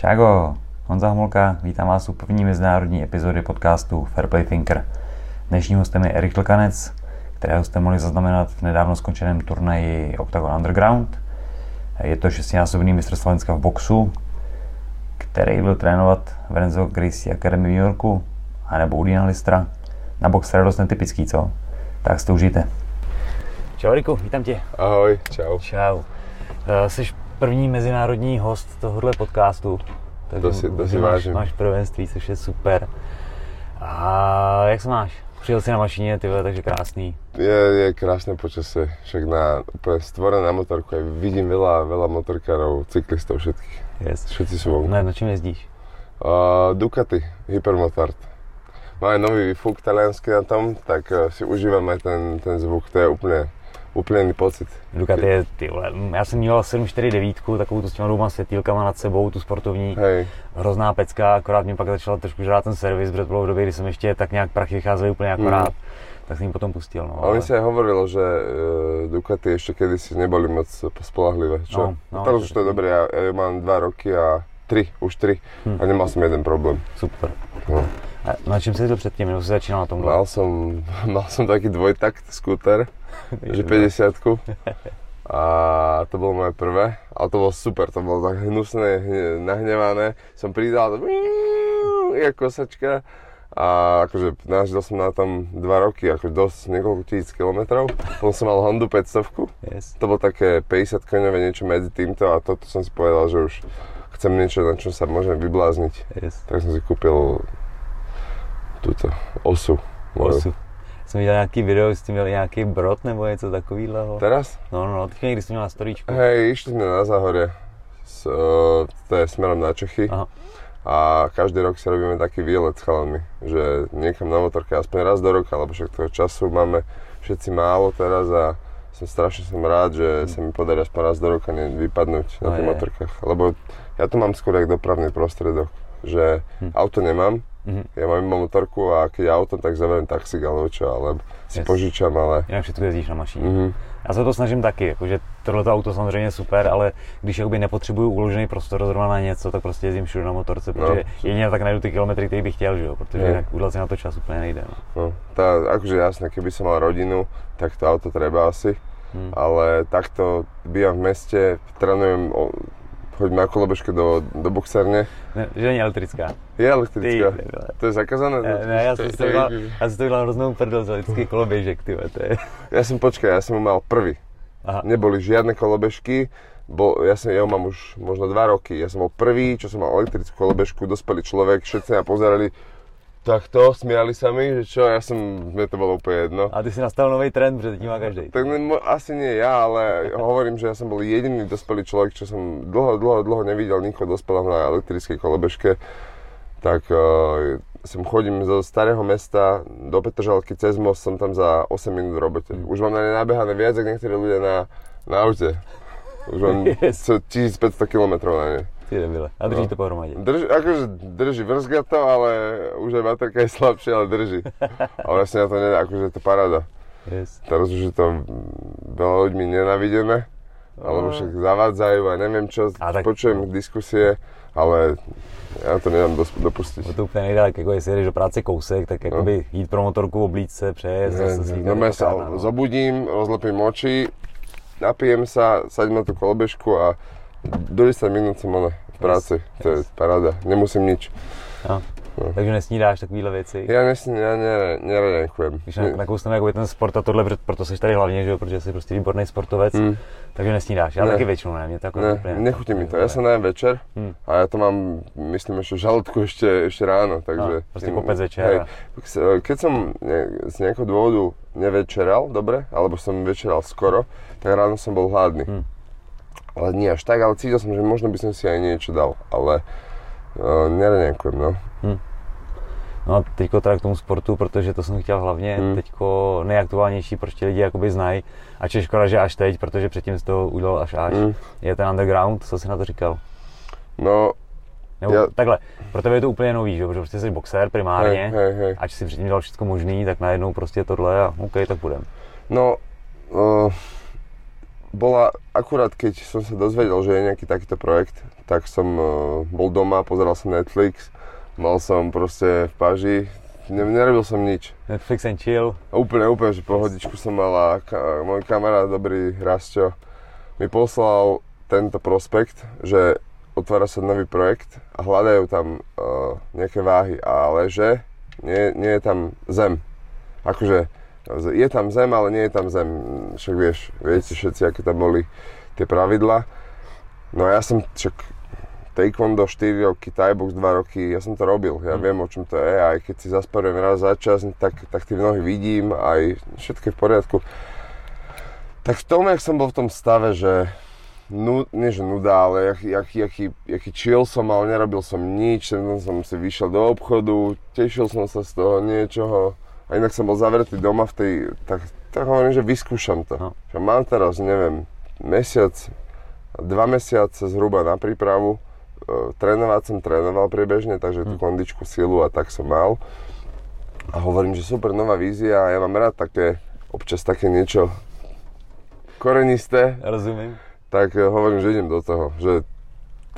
Čágo, Honza Homolka, vítám vás u první mezinárodní epizody podcastu Fairplay Thinker. Dnešním hostem je Erik Tlkanec, kterého jste mohli zaznamenat v nedávno skončeném turnaji Octagon Underground. Je to šestinásobný mistr Slovenska v boxu, který byl trénovat v Renzo Gracie Academy v New Yorku, anebo u Dina Listra. Na box je dost netypický, co? Tak si to užijte. Čau Riku, vítám tě. Ahoj, čau. Čau. Jsi první mezinárodní host tohohle podcastu. Takže to si, to si máš, vážím. máš prvenství, což je super. A jak se máš? Přijel si na mašině, ty vole, takže krásný. Je, je krásne počasie, však na úplne stvorené na motorku, aj vidím veľa, veľa motorkárov, cyklistov všetkých. Yes. Všetci sú vonku. Ne, na čem jezdíš? Uh, Ducati, Hypermotard. Máme nový výfuk taliansky na tom, tak uh, si užívam aj ten, ten zvuk, to je úplne, úplne iný pocit. Ducati je, ty vole, já jsem měl 749, takovou tu s těma dvouma světýlkama nad sebou, tu sportovní, Hej, hrozná pecka, akorát mě pak začal trošku žrát ten servis, protože to bylo v době, kdy jsem ještě tak nějak prachy vycházely úplně akorát, mm. tak jsem jim potom pustil. No, ale mi sa aj hovorilo, že uh, Ducati ešte kedysi neboli moc spolahlivé, čo? No, no, Teraz už to je dobré, ja, ja mám dva roky a tri, už tri Hm. a nemal som jeden problém. Super. No. A na čem jsi to předtím, nebo jsi začínal na tomhle? Mal som, mal som taký dvojtakt skúter, že 50 a to bolo moje prvé, ale to bolo super, to bolo tak hnusné, hne- nahnevané. Som pridal jak kosačka a akože nažil som na tom dva roky, akože dosť niekoľko tisíc kilometrov. Potom som mal Hondu 500, Yes. to bolo také 50 koňové niečo medzi týmto a toto som si povedal, že už chcem niečo, na čom sa môžem vyblázniť. Yes. Tak som si kúpil túto osu. Osu. Jsem viděl nějaký video, jsi měl nějaký brod nebo něco takového. Teraz? No, no, no, teďka někdy jsi měl na storíčku. Hej, išli sme na Záhorie, s, uh, to je smerom na Čechy Aha. a každý rok si robíme taký výlet s chalanmi, že niekam na motorke aspoň raz do roka, lebo však toho času máme všetci málo teraz a som strašne som rád, že sa mi podarí aspoň raz do roka vypadnúť No na tých motorkách, lebo ja to mám skôr jak dopravný prostredok, že Hm. auto nemám, Mhm. ja mám iba motorku a keď je auto, tak zaverím taxík alebo čo, alebo si Yes. požičam, ale... Jinak všechno jezdíš na mašině. Mhm. Já se to snažím taky, jakože tohleto auto samozřejmě je super, ale když jakoby nepotřebuju uložený prostor zrovna na něco, tak prostě jezdím všude na motorce, protože No. jedině tak najdu ty kilometry, který bych chtěl, že jo, protože jinak udělat si na to čas úplně nejde. No. No, tá, akože jasné, keby som mal rodinu, tak to auto treba asi, Hm. ale takto bývam v meste, trénujem, o, chodím na kolobežke do, do boxerne. Ne, že není elektrická. Je elektrická. Ty, to je zakázané? Ne, ne, jsem si to udělal, já jsem to udělal hroznou prdel z elektrických koloběžek, ty to je. Ja som, počkaj, ja som ho mal prvý. Aha. Neboli žiadne kolobežky, bol, ja, som, ja mám už možno dva roky. Ja som bol prvý, čo som mal elektrickú kolobežku, dospelý človek, všetci ma pozerali takto, smiali sa mi, že čo, ja som, mne to bolo úplne jedno. A ty si nastavil nový trend, protože teď má každý. Tak asi nie ja, ale hovorím, že ja som bol jediný dospelý človek, čo som dlho, dlho, dlho nevidel nikoho dospelého na elektrickej kolobežke. Tak uh, som chodím zo starého mesta do Petržalky cez most, som tam za 8 minút v robote. Už mám na ne nabehané viac, ako niektorí ľudia na, na aute. Už mám Yes. co- 1500 km na ne. Ty debile. A drží No. to pohromadě. Drž, akože drží, vrzga to, ale už aj baterka je slabšia, ale drží. Ale vlastne na to nedá, akože je to paráda. Yes. Teraz už je to veľa ľuďmi nenavidené, alebo však zavádzajú a neviem čo, A tak- počujem diskusie, ale ja to nedám dopustiť. No to úplně nejde, tak jako jestli jdeš do práce kousek, tak jakoby jít pro motorku, oblíct se, přejezd, zase si No ja sa zobudím, rozlepím oči, napijem sa, sadím na tú kolobežku a do 10 minút som ale v práci. To je paráda, nemusím nič. No. No. Takže nesnídáš takovéhle věci. Ja nesním, ja nere- neraňkujem. Když na- nakousneme jako ten sport a tohle, proto- jsi tady hlavně, že jo, protože jsi prostě výborný sportovec, Hm. takže nesnídáš. Já Ne. taky většinou ne, mě to jako Ne, úplně... nechutí mi to. Ja sa najem večer Hm. a ja to mám, myslím, ešte v žalúdku ešte, ešte ráno, takže... No, proste kopec večer Hej, keď som z nejakého dôvodu nevečeral, dobre, alebo som večeral skoro, tak ráno som bol hladný. Hm. Ale nie až tak, ale cítil som, že možno by som si aj niečo dal, ale uh, neraňakujem, no. No a teďko teda k tomu sportu, protože to jsem chtěl hlavně, Hmm. teďko nejaktuálnější, proč ti lidi jakoby znají, ač je škoda, že až teď, protože předtím jsi to udělal až až, Hmm. je ten underground, co jsi na to říkal? No, Nebo Já- takhle, pro tebe je to úplně nový, že protože prostě jsi boxer primárně, hej, hej, hej. ač si předtím dělal všechno možný, tak najednou prostě tohle a OK, tak budem. No, uh, bola akurát, keď som sa dozvedel, že je nejaký takýto projekt, tak som uh, bol doma, pozeral som Netflix, mal som proste v paži, ne, nerobil som nič. Netflix and chill. Úplne, úplne, že pohodičku som mal a ka, môj kamarát, dobrý Rasťo, mi poslal tento prospekt, že otvára sa nový projekt a hľadajú tam uh, nejaké váhy, ale že nie, nie je tam zem. Akože je tam zem, ale nie je tam zem. Však vieš, viete všetci, aké tam boli tie pravidla. No a ja som však taekwondo 4 roky, thai box 2 roky, ja som to robil, ja mm. viem o čom to je, aj keď si zasparujem raz za čas, tak, tak tie nohy vidím, aj všetko je v poriadku. Tak v tom, jak som bol v tom stave, že nu, nie že nuda, ale jak, jak, jaký, jaký chill som mal, nerobil som nič, som si vyšiel do obchodu, tešil som sa z toho niečoho, a inak som bol zavretý doma v tej, tak, tak hovorím, že vyskúšam to. No. Že mám teraz, neviem, mesiac, dva mesiace zhruba na prípravu, e, trénovať som trénoval priebežne, takže tú hm. kondičku, silu a tak som mal. A hovorím, že super nová vízia a ja mám rád také, občas také niečo korenisté. Rozumiem. Tak e, hovorím, že idem do toho, že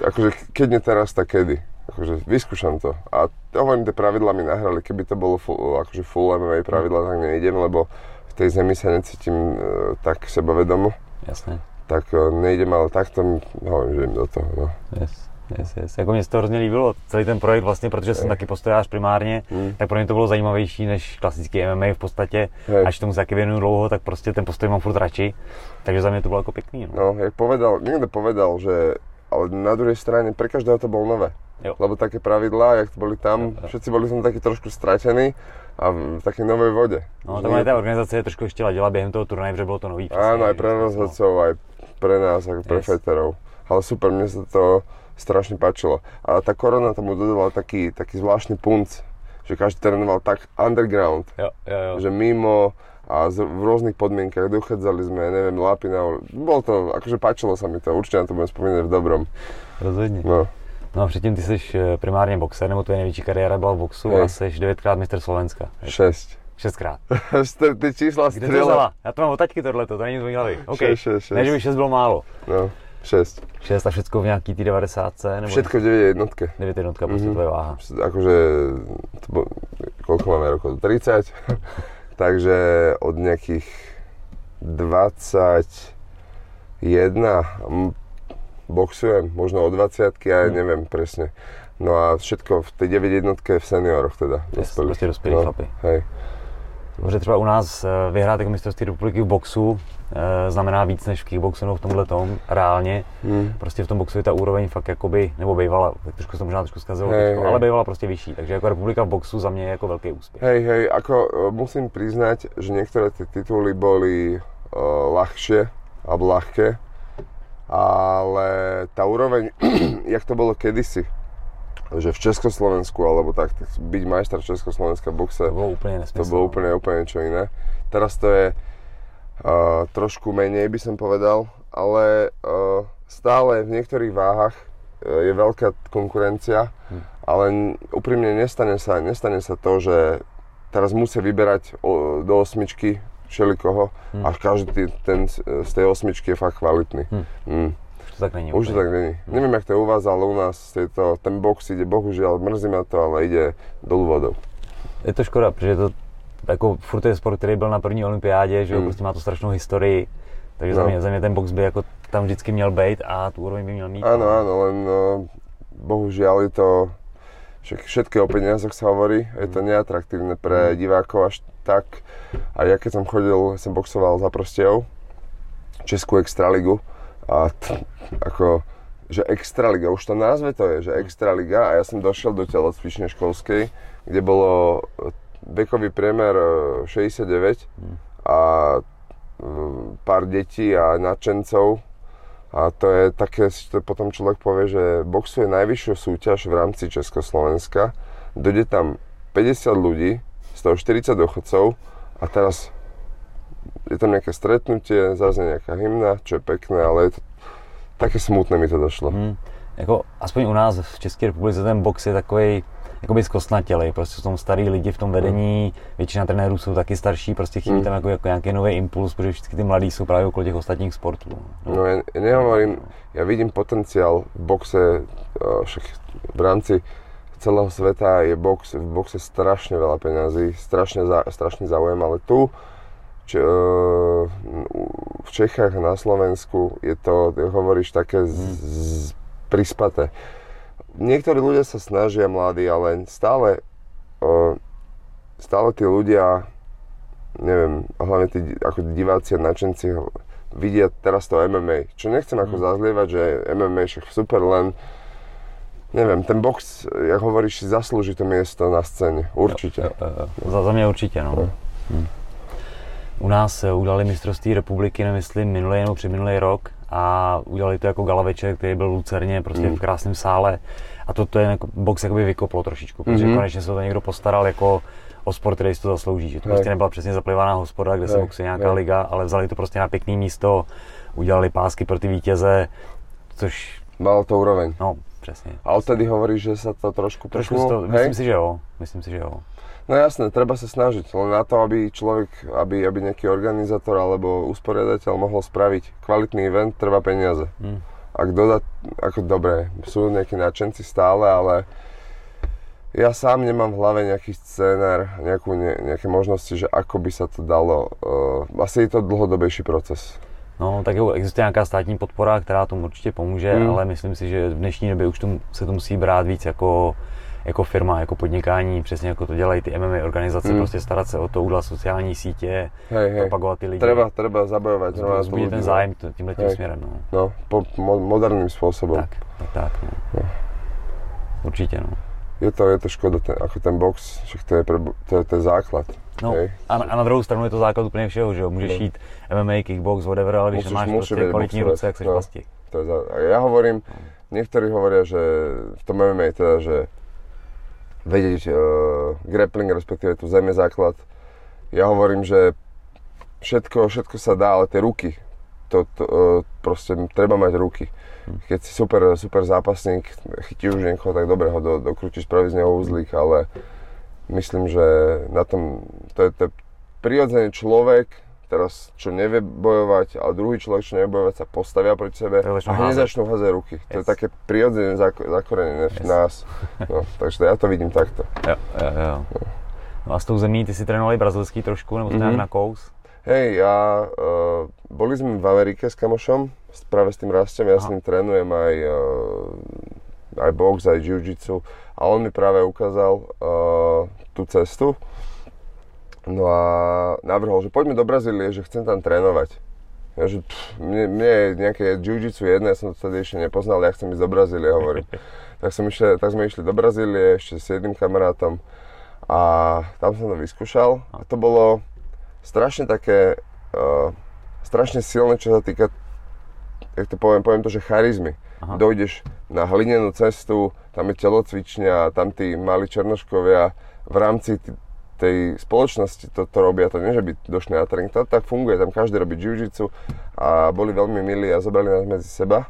akože keď nie teraz, tak kedy akože vyskúšam to. A hovorím, tie pravidla mi nahrali, keby to bolo full, akože full MMA pravidla, tak nejdem, lebo v tej zemi sa necítim uh, tak sebavedomo. Jasne. Tak uh, nejdem, ale takto hovorím, že idem do toho. No. Yes. Yes, yes. Jako mě se to hrozně líbilo, celý ten projekt vlastně, protože jsem taky postojář primárně, mm. tak pro mě to bylo zajímavější než klasický MMA v podstatě. Hej. Až tomu se taky věnuju dlouho, tak prostě ten postoj mám furt radši. Takže za mě to bylo jako pěkný. No, no jak povedal, někdo povedal, že ale na druhej strane pre každého to bolo nové. Jo. Lebo také pravidlá, jak to boli tam, jo, jo. všetci boli som takí trošku stratení a v takej novej vode. No tam aj tá organizácia je trošku ešte ladila během toho turnaje, že bolo to nový. Áno, aj pre rozhodcov, aj pre nás, ako pre yes. feterov. Ale super, mne sa to strašne páčilo. A tá korona tomu dodala taký, taký zvláštny punc, že každý trénoval tak underground, jo, jo, jo. že mimo a z, v rôznych podmienkach dochádzali sme, neviem, lapy na Bol to, akože páčilo sa mi to, určite na to budem spomínať v dobrom. Rozhodně. No. No a předtím ty jsi eh, primárně boxer, nebo tvoje největší kariéra byla v boxu Hej. a jsi devětkrát mistr Slovenska. Šest. Šestkrát. ty čísla Kde to vzala? Já to mám otačky tohleto, to není z mojí hlavy. Okay. Šest, šest, šest. Ne, že by šest bylo málo. No, šest. Šest a všetko v nějaký tý 90. Nebo... Všetko v 9 jednotke. 9 jednotka, prostě mm-hmm. tvoje váha. Akože, to bo, koľko máme rokov? 30? Takže od nejakých 21 boxujem, možno od 20 ja mm. neviem presne. No a všetko v tej 9 jednotke v senioroch teda. Yes, prostě dospělí no, chlapi. Hej. Dobře, třeba u nás eh, vyhrát jako mistrovství republiky v boxu e, znamená víc než v kickboxu nebo v tomhle tom, reálně. Hmm. Prostě v tom boxu je ta úroveň fakt jakoby, nebo bývala, trošku jsem možná trošku zkazil, hey, hey. ale bývala prostě vyšší. Takže jako republika v boxu za mě je jako velký úspěch. Hej, hej, ako uh, musím priznať, že niektoré tie tituly boli uh, ľahšie, alebo ľahké, ale tá úroveň, jak to bolo kedysi, že v Československu, alebo tak, tak byť majster Československa boxe, to bolo úplne nesmysl. To bolo úplne, úplne čo iné. Teraz to je uh, trošku menej, by som povedal, ale uh, stále v niektorých váhach uh, je veľká konkurencia, hm. ale úprimne nestane sa, nestane sa to, že teraz musia vyberať o, do osmičky všelikoho hm. a každý ten z tej osmičky je fakt kvalitný. Hm. Hm tak není. Už to tak není. Hmm. Neviem, jak to je u vás, ale u nás je to, ten box ide, bohužiaľ, mrzí ma to, ale ide dolu vodou. Je to škoda, protože to jako furt je sport, který byl na první olympiádě, že hmm. prostě má to strašnou historii, takže no. za, mě, za mě ten box by jako tam vždycky měl být a tu úroveň by měl mít. Áno, áno, len no, bohužiaľ je to, však všetky o peniazoch sa hovorí, je to hmm. neatraktívne pre hmm. divákov až tak. A ja keď som chodil, som boxoval za Prostejov, Českú extraligu, a t- ako, že Extraliga, už to názve to je, že Extraliga a ja som došiel do telocvične školskej, kde bolo e, vekový priemer 69 e, hmm. a e, pár detí a nadšencov a to je také, to potom človek povie, že boxuje najvyššiu súťaž v rámci Československa, dojde tam 50 ľudí, z toho 40 dochodcov a teraz je tam nejaké stretnutie, zase nejaká hymna, čo je pekné, ale je to také smutné mi to došlo. Hmm. Jako, aspoň u nás v České republice ten box je takový jakoby zkostnatěli, prostě jsou tam starý lidi v tom vedení, většina trenérů jsou taky starší, prostě chybí Mm. tam jako, jako nějaký nový impuls, protože všichni ty mladí jsou právě okolo těch ostatních sportů. No ja, ja nehovorím, ja vidím potenciál v boxe, eh, však v rámci celého sveta je box, v boxe strašne veľa peňazí, strašne, za, strašný záujem, ale tu či, eh, v Čechách na Slovensku je to, hovoríš, také z, z, prispaté. Niektorí ľudia sa snažia, mladí, ale stále, stále tí ľudia, neviem, hlavne tí ako diváci a nadšenci vidia teraz to MMA. Čo nechcem ako zazlievať, že MMA je však super, len neviem, ten box, jak hovoríš, si zaslúži to miesto na scéne. Určite. Za, za mě určitě, no. Hm. U nás eh, udělali mistrovství republiky, nemyslím, minulý nebo předminulý rok a udělali to jako gala večer, který byl v Lucerně, prostě Mm. v krásném sále. A to, to je jako, box jakoby vykoplo trošičku, protože Mhm. konečně se to někdo postaral jako o sport, který si to zaslouží. Že to prostě nebyla přesně zaplivaná hospoda, kde se boxuje nějaká hej. liga, ale vzali to prostě na pěkný místo, udělali pásky pro ty vítěze, což, Malo to úroveň. no, přesně. A odtedy hovoríš, že sa to trošku Trošku posunulo? si to, Hej? myslím si, že jo. Myslím si, že jo. No jasné, treba sa snažiť, len na to, aby človek, aby, aby nejaký organizátor alebo usporiadateľ mohol spraviť kvalitný event, treba peniaze. Hm. A kto dá, ako dobre, sú nejakí nadšenci stále, ale ja sám nemám v hlave nejaký scénar, nejakú, ne, nejaké možnosti, že ako by sa to dalo. Uh, asi je to dlhodobejší proces. No, tak jo, existuje nějaká státní podpora, která tomu určitě pomůže, Hmm. ale myslím si, že v dnešní době už tomu, se to musí brát víc jako, jako firma, jako podnikání, přesně jako to dělají ty MMA organizace, Hmm. prostě starat se o to, udělat sociální sítě, Hej, hej. propagovat ty lidi, Treba, treba na to zbudit ten ľudí, zájem tímhle tím směrem. No. No, po, mo, moderným spôsobom. Tak, tak, tak. No. Určitě, no. Je to, je to škoda, ten, ako ten box, však to je, pre, to je, to je základ. No, Hej. a, na- a na druhou stranu je to základ úplně všeho, že jo? Můžeš No. jít MMA, kickbox, whatever, ale když Musíš- nemáš musíš prostě kvalitní ruce, jak seš no. plastik. To je za, ja hovorím, niektorí hovoria, že v tom MMA teda, že vedieť uh, grappling, respektíve tu zem je základ. Ja hovorím, že všetko, všetko sa dá, ale tie ruky, to, to uh, proste treba mať ruky. Keď si super, super zápasník, chytíš už niekoho, tak dobre ho do, dokrútiš, spravíš z neho uzlík, ale myslím, že na tom, to je, to je prirodzený človek, teraz čo nevie bojovať, ale druhý človek, čo nevie bojovať, sa postavia proti sebe a hneď začnú házať ruky. To je Yes. také prirodzené zako- zakorenené v Yes. nás. No, takže ja to vidím takto. Jo, jo, jo. No a s tou zemí, ty si trénovali brazilský trošku, nebo Mhm. nějak na kous? Hej, ja, uh, boli sme v Amerike s kamošom, s- práve s tým rastem, ja s Aha. ním trénujem aj, uh, aj box, aj jiu-jitsu a on mi práve ukázal uh, tú cestu. No a navrhol, že poďme do Brazílie, že chcem tam trénovať. Ja, že pff, mne, mne je nejaké jiu-jitsu jedné, ja som to vtedy ešte nepoznal, ja chcem ísť do Brazílie, hovorím. tak, som išiel, tak sme išli do Brazílie ešte s jedným kamarátom a tam som to vyskúšal a to bolo strašne také, uh, strašne silné, čo sa týka, jak to poviem, poviem to, že charizmy. Aha. Dojdeš na hlinenú cestu, tam je telocvičňa, tam tí mali černoškovia v rámci t- tej spoločnosti to, to robia, to nie, že by došli na tréning, to tak funguje, tam každý robí jiu-jitsu a boli veľmi milí a zobrali nás medzi seba.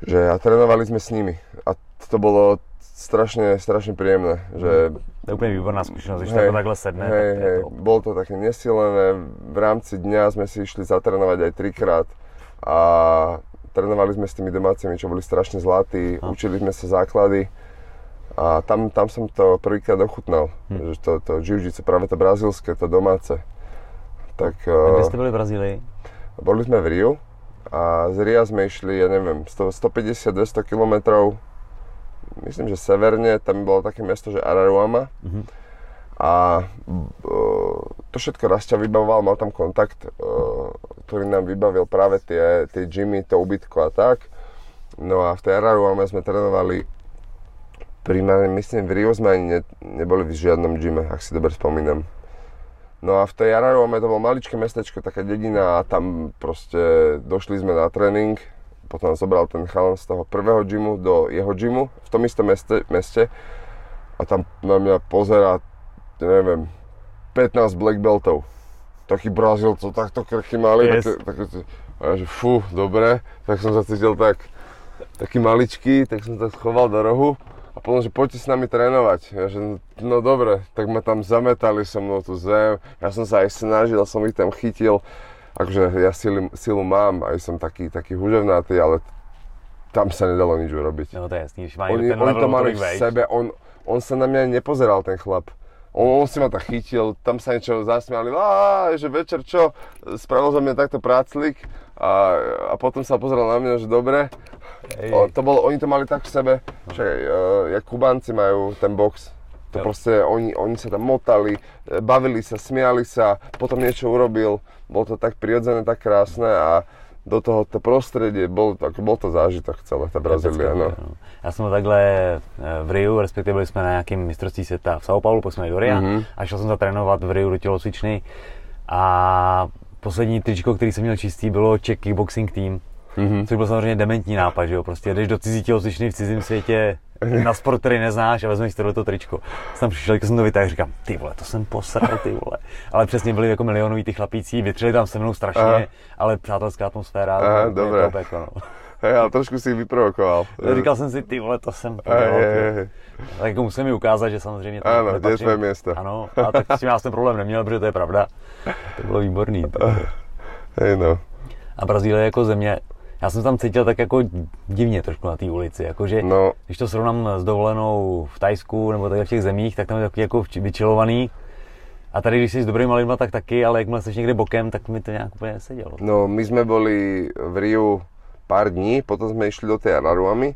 Že a trénovali sme s nimi a to bolo strašne, strašne príjemné, že To je úplně výborná když Hej, to jako takhle sedne, hej, tak hej, to. bolo to také nesilené, v rámci dňa sme si išli zatrénovať aj trikrát a trénovali sme s tými domácimi, čo boli strašne zlatí, Aha. učili sme sa základy a tam, tam som to prvýkrát ochutnal, Hm. že to, to jiu-jitsu, práve to brazilské, to domáce. Tak A kde uh, jste byli v Brazílii? boli sme v Riu a z Ria sme išli, ja neviem, 150-200 kilometrov, myslím, že severne, tam bolo také mesto, že Araruama. Mhm. A uh, to všetko Rastia vybavoval, mal tam kontakt, uh, ktorý nám vybavil práve tie, tie gymy, to ubytko a tak. No a v tej Araruame sme trénovali primárne, myslím, v Rio sme ani ne, neboli v žiadnom gyme, ak si dobre spomínam. No a v tej Araruame to bolo maličké mestečko, taká dedina a tam proste došli sme na tréning, potom zobral ten chalan z toho prvého gymu do jeho gymu v tom istom meste, meste a tam na mňa pozera, neviem, 15 black beltov. Taký Brazílcov, takto krky mali, Yes. také, také, a ja, že fú, dobre, tak som sa cítil tak, taký maličký, tak som sa schoval do rohu A potom, že poďte s nami trénovať. Ja, že, no dobre, tak ma tam zametali so mnou tú zem. Ja som sa aj snažil, som ich tam chytil. Akože ja silu, silu mám, aj som taký, taký huževnatý, ale tam sa nedalo nič urobiť. No to je jasný, oni, oni to mali v sebe, on, on sa na mňa nepozeral, ten chlap. On, on si ma tak chytil, tam sa niečo zasmiali, a, že večer čo, spravil za mňa takto práclik a, a potom sa pozeral na mňa, že dobre. O, to bolo, oni to mali tak v sebe, že uh, jak Kubánci majú ten box, to proste, oni, oni sa tam motali, bavili sa, smiali sa, potom niečo urobil, bolo to tak prirodzené, tak krásne a do toho to prostredie, bol, tak, bol to zážitok celé, tá Brazília. No. Já jsem takhle eh, v Riu, respektive byli jsme na nějakém mistrovství světa v São Paulo, pak jsme do Ria mm-hmm. a šel jsem zatrénovat v Riu do tělocvičny a poslední tričko, který jsem měl čistý, bylo Czech Kickboxing Team, mm-hmm. což byl samozřejmě dementní nápad, že jo, prostě jdeš do cizí tělocvičny v cizím světě, na sport, který neznáš a vezmeš tohleto tričko. Jsem přišel, když jsem to vytáhl, říkám, ty vole, to jsem posral, ty vole. Ale přesně byli jako milionoví ty chlapíci, vytřeli tam se mnou strašně, Aha. ale přátelská atmosféra. Aha, dobré. Jako, no. Hej, ale trošku si vyprovokoval. Říkal jsem si, ty vole, to jsem podělal. Hej, hej, Tak jako musím mi ukázat, že samozřejmě to Ano, kde je tvoje město. Ano, a tak s tím já jsem problém neměl, protože to je pravda. To bylo výborný. Hej no. A Brazílie jako země, já jsem tam cítil tak jako divně trošku na té ulici, jakože no. když to srovnám s dovolenou v Tajsku nebo tady v těch zemích, tak tam je takový jako vyčilovaný. A tady, když jsi s dobrýma lidma, tak taky, ale jakmile jsi někde bokem, tak mi to nějak úplně nesedělo. No, my jsme byli v Riu pár dní, potom jsme išli do té Araruamy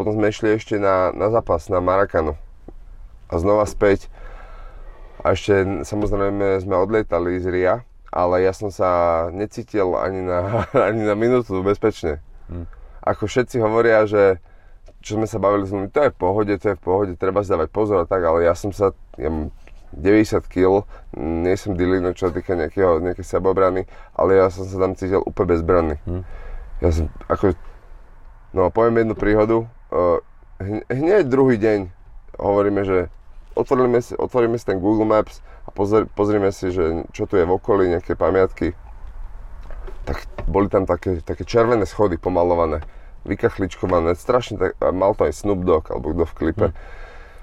potom jsme išli ještě na, na zápas, na Marakanu. A znova späť. A ešte samozrejme sme odlietali z Ria ale ja som sa necítil ani na, ani na minútu bezpečne. Hmm. Ako všetci hovoria, že čo sme sa bavili s ľuďmi, to je v pohode, to je v pohode, treba si dávať pozor a tak, ale ja som sa, ja mám 90 kg, nie som dilino, čo týka nejakého, nejakej sebeobrany, ale ja som sa tam cítil úplne bezbranný. Hmm. Ja som, ako, no poviem jednu príhodu, hneď druhý deň hovoríme, že otvoríme si, otvoríme si ten Google Maps a pozri, pozrieme si, že čo tu je v okolí, nejaké pamiatky. Tak boli tam také, také červené schody pomalované, vykachličkované, strašne tak, mal to aj Snoop Dogg, alebo kto v klipe. Hmm.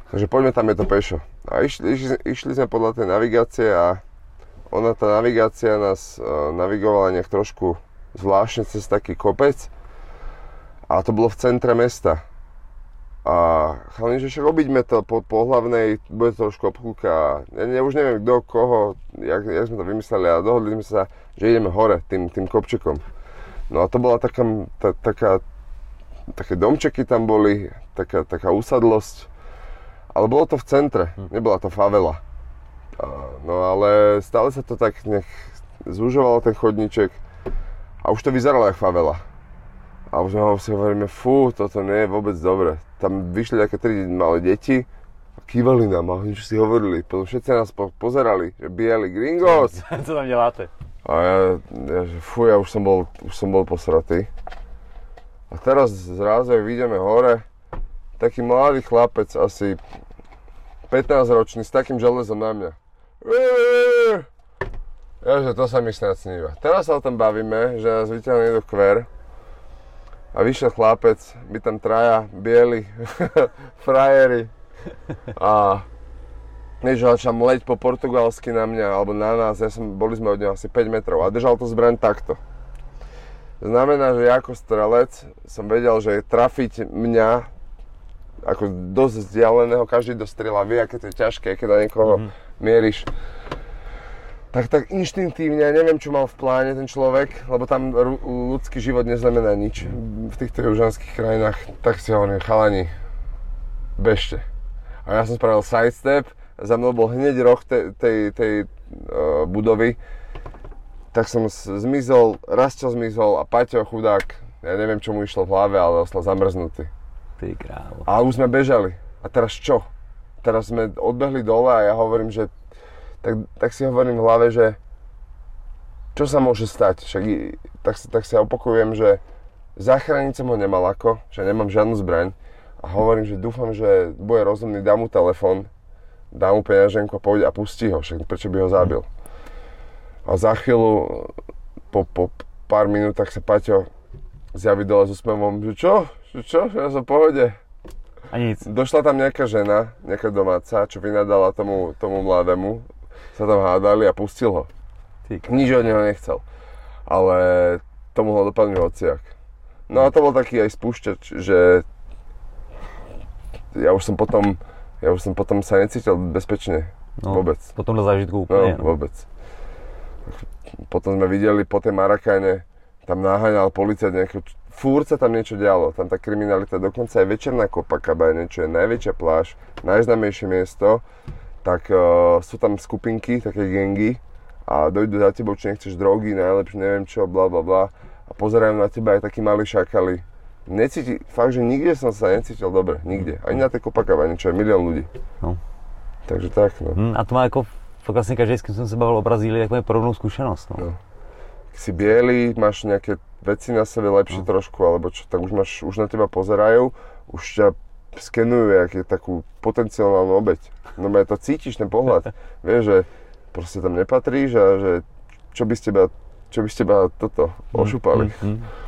Takže poďme tam, je to pešo. A išli, išli, išli sme podľa tej navigácie a ona, tá navigácia nás uh, navigovala nejak trošku zvláštne cez taký kopec a to bolo v centre mesta. A chalani, že však obiďme to po, po hlavnej, bude to trošku obchúka. Ja, ja už neviem kto, koho, jak, jak sme to vymysleli a dohodli sme sa, že ideme hore tým, tým kopčekom. No a to bola taká, ta, taká, také domčeky tam boli, taká, taká usadlosť. Ale bolo to v centre, hm. nebola to favela. A, no ale stále sa to tak nech zúžovalo ten chodníček a už to vyzeralo ako favela. A už sme si hovoríme, fú, toto nie je vôbec dobre. Tam vyšli také tri malé deti a kývali nám a niečo si hovorili. Potom všetci nás po- pozerali, že bieli gringos. Co tam deláte? A ja, ja že fú, ja už som bol, už som bol posratý. A teraz zrazu, ak vyjdeme hore, taký mladý chlapec, asi 15 ročný, s takým železom na mňa. Ja, že to sa mi snad sníva. Teraz sa o tom bavíme, že nás vyťahne do kver a vyšiel chlapec, my tam traja, bieli, frajeri a než začal mleť po portugalsky na mňa, alebo na nás, ja som, boli sme od neho asi 5 metrov a držal to zbraň takto. Znamená, že ja ako strelec som vedel, že trafiť mňa ako dosť vzdialeného, každý dostrela vie, aké to je ťažké, keď na niekoho mm-hmm. mieríš tak, tak inštinktívne, ja neviem, čo mal v pláne ten človek, lebo tam ľudský život neznamená nič v týchto južanských krajinách, tak si hovorím, chalani, bežte. A ja som spravil sidestep, za mnou bol hneď roh tej, tej, tej uh, budovy, tak som zmizol, Rastio zmizol a Paťo chudák, ja neviem, čo mu išlo v hlave, ale ostal zamrznutý. Ty krávo. A už sme bežali. A teraz čo? Teraz sme odbehli dole a ja hovorím, že tak, tak si hovorím v hlave, že čo sa môže stať? Však, tak, tak si opakujem, že zachrániť som ho nemal ako, že nemám žiadnu zbraň a hovorím, že dúfam, že bude rozumný, dám mu telefon, dám mu peňaženku a pôjde a pustí ho, však prečo by ho zabil. A za chvíľu, po, po pár minútach sa Paťo zjaví dole s úsmevom, že čo? Že čo? Ja som v pohode. A nic. Došla tam nejaká žena, nejaká domáca, čo vynadala tomu, tomu mladému, sa tam hádali a pustil ho. Ty. Nič od neho nechcel. Ale to mohlo dopadnúť hociak. No a to bol taký aj spúšťač, že ja už som potom, ja už som potom sa necítil bezpečne. No, Vôbec. Po tomhle zážitku No, úplne. No, vôbec. Potom sme videli po tej Marakane, tam naháňal policajt nejakú, fúr sa tam niečo dialo, tam tá kriminalita, dokonca aj večerná Copacabana, čo je najväčšia pláž, najznámejšie miesto, tak uh, sú tam skupinky, také gengy a dojdú za tebou, či nechceš drogy, najlepšie, neviem čo, bla bla bla a pozerajú na teba aj takí malí šakali. Necíti, fakt, že nikde som sa necítil dobre, nikde. Ani na tej Copacabane, čo je milión ľudí. No. Takže tak, no. Hm, a to má jako fakt vlastně každý, s kým jsem se bavil o Brazílii, takovou podobnou zkušenost. No. No. si biely, máš nejaké veci na sebe lepšie No. trošku, alebo čo, tak už, máš, už na teba pozerajú, už ťa skenujú, jak je takú potenciálnu obeď. No to cítiš, ten pohľad. Vieš, že proste tam nepatríš a že čo by z teba, čo by z toto ošupali. Hm, hm.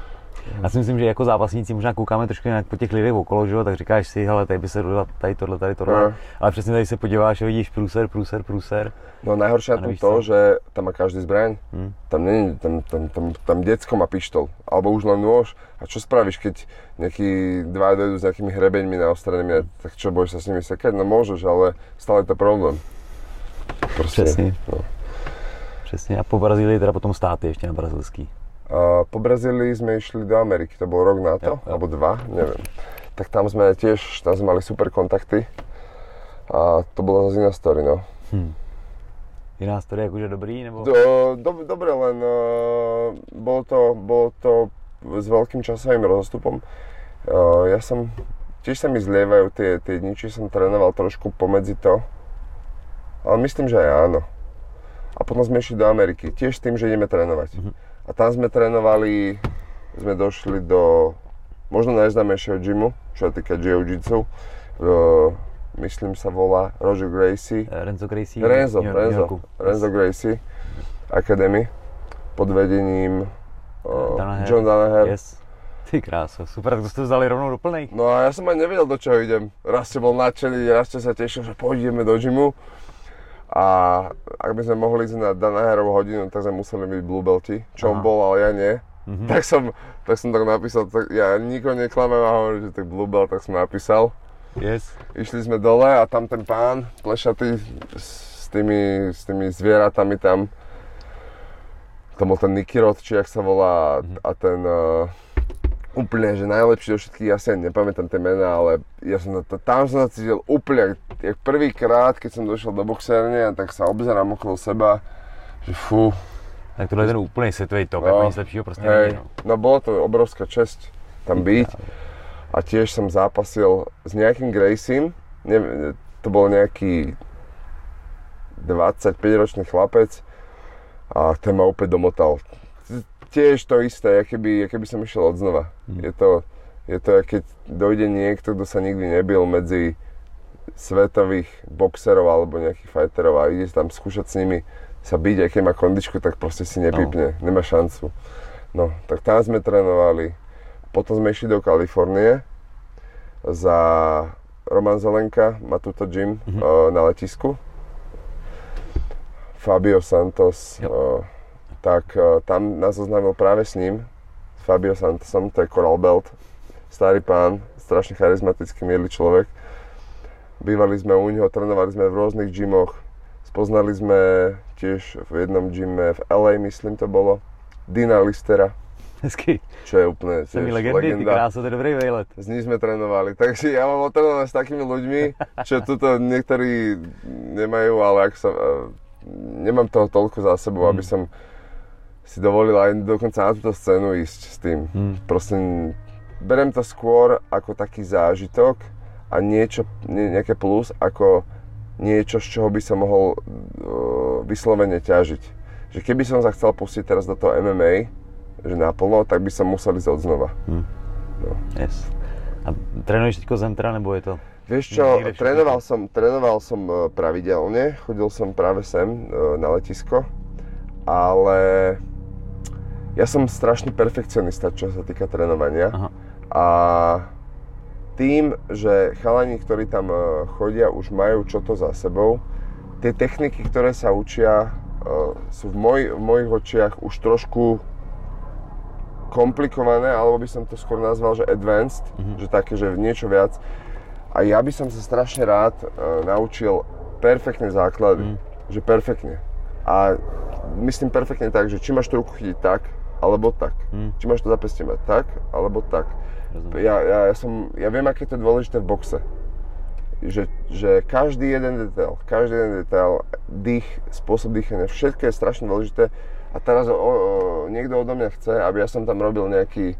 Já si myslím, že jako zápasníci možná koukáme trošku jinak po těch lidech okolo, že jo, tak říkáš si, hele, tady by se dalo tady tohle, tady tohle, No. ale přesně tady se podíváš a vidíš průser, průser, průser. No najhoršie na tom to, co? že tam má každý zbraň. Hm. Tam, není, tam, tam, tam, tam decko má pištol, alebo už len nôž. A čo spravíš, keď nejakí dva dojdú s nejakými hrebeňmi naostranými, tak čo, budeš sa s nimi sekať? No môžeš, ale stále je to problém. Proste, Přesně. No. Přesně. A po Brazílii teda potom státy ještě na brazilský. Po Brazílii sme išli do Ameriky, to bol rok na to, Jo, jo. alebo dva, neviem. Tak tam sme tiež, tam sme mali super kontakty. A to bola zase iná story, no. Jiná story jakože dobrý, nebo? Do, do, dobre, len uh, bolo, to, bolo to s veľkým časovým rozostupom. Uh, ja som, tiež sa mi zlievajú tie, tie dni, či som trénoval trošku pomedzi to. Ale myslím, že aj áno. A potom sme išli do Ameriky, tiež s tým, že ideme trénovať. A tam sme trénovali, sme došli do možno najznámejšieho gymu, čo sa týka jiu-jitsu. Uh, myslím sa volá Roger Gracie. Eh, Renzo Gracie? Renzo, New- Renzo, Yorku. Renzo Gracie Academy pod vedením uh, Danaher. John Danaher. Yes. Ty krása, super, tak to jste vzali rovnou do plnej. No a ja som ani nevedel, do čoho idem. Raz ste bol nadšený, raz ste sa tešil, že pôjdeme do gymu. A ak by sme mohli ísť na Danaherovú hodinu, tak sme museli byť blue belti, čo on bol, ale ja nie. Mhm. Tak som, tak som tak napísal, tak ja nikoho neklamem a hovorím, že tak blue belt, tak som napísal. Yes. Išli sme dole a tam ten pán plešatý s tými, s tými zvieratami tam, tam bol ten Nikirot, či jak sa volá, a ten uh, úplne, že najlepší do všetkých, ja si ani nepamätám tie mená, ale ja som to, tam som sa cítil úplne, jak, prvýkrát, keď som došiel do boxérne, tak sa obzerám okolo seba, že fú, Tak tohle je ten úplný světový top, No, nic lepšího prostě hej. No. no bolo to obrovská česť tam byť. A tiež som zápasil s nejakým neviem, to bol nejaký 25-ročný chlapec a ten ma opäť domotal. Tiež to isté, aké by, aké by som išiel od znova. Je to, je to, keď dojde niekto, kto sa nikdy nebil medzi svetových boxerov alebo nejakých fighterov a ide tam skúšať s nimi sa byť, aj keď má kondičku, tak proste si nepipne, nemá šancu. No, tak tam sme trénovali. Potom sme išli do Kalifornie za Roman Zelenka, má túto gym Mhm. uh, na letisku. Fabio Santos, Jo. uh, tak uh, tam nás oznámil práve s ním, s Fabio Santosom, to je Coral Belt, starý pán, strašne charizmatický, milý človek. Bývali sme u neho, trénovali sme v rôznych gymoch, spoznali sme tiež v jednom gyme v LA, myslím to bolo, Dina Listera, Hezky. čo je úplne tiež legendy, ty legenda. krása, to je dobrý výlet. S ním sme trénovali, takže ja mám otrénované s takými ľuďmi, čo tuto niektorí nemajú, ale ak sa, eh, nemám toho toľko za sebou, Hmm. aby som si dovolil aj dokonca na túto scénu ísť s tým. Hmm. Proste berem to skôr ako taký zážitok a niečo, ne, nejaké plus, ako niečo, z čoho by som mohol uh, vyslovene ťažiť. Že keby som sa chcel pustiť teraz do toho MMA, že naplno, tak by som musel ísť od znova. Yes. A trénuješ teďko zem teda, nebo je to? Vieš čo, trénoval som, trénoval som e, pravidelne, chodil som práve sem e, na letisko, ale ja som strašný perfekcionista, čo sa týka trénovania. Aha. A tým, že chalani, ktorí tam e, chodia, už majú čo to za sebou, tie techniky, ktoré sa učia, e, sú v, moj, v mojich očiach už trošku komplikované, alebo by som to skôr nazval, že advanced, mm-hmm. že také, že niečo viac. A ja by som sa strašne rád uh, naučil perfektné základy, mm. že perfektne. A myslím perfektne tak, že či máš tú ruku chytiť tak, alebo tak. Mm. Či máš to zapestie mať tak, alebo tak. Ja, ja, ja, som, ja viem, aké to je dôležité v boxe. Že, že každý jeden detail, každý jeden detail, dých, spôsob dýchania, všetko je strašne dôležité. A teraz o, o, niekto odo mňa chce, aby ja som tam robil nejaký,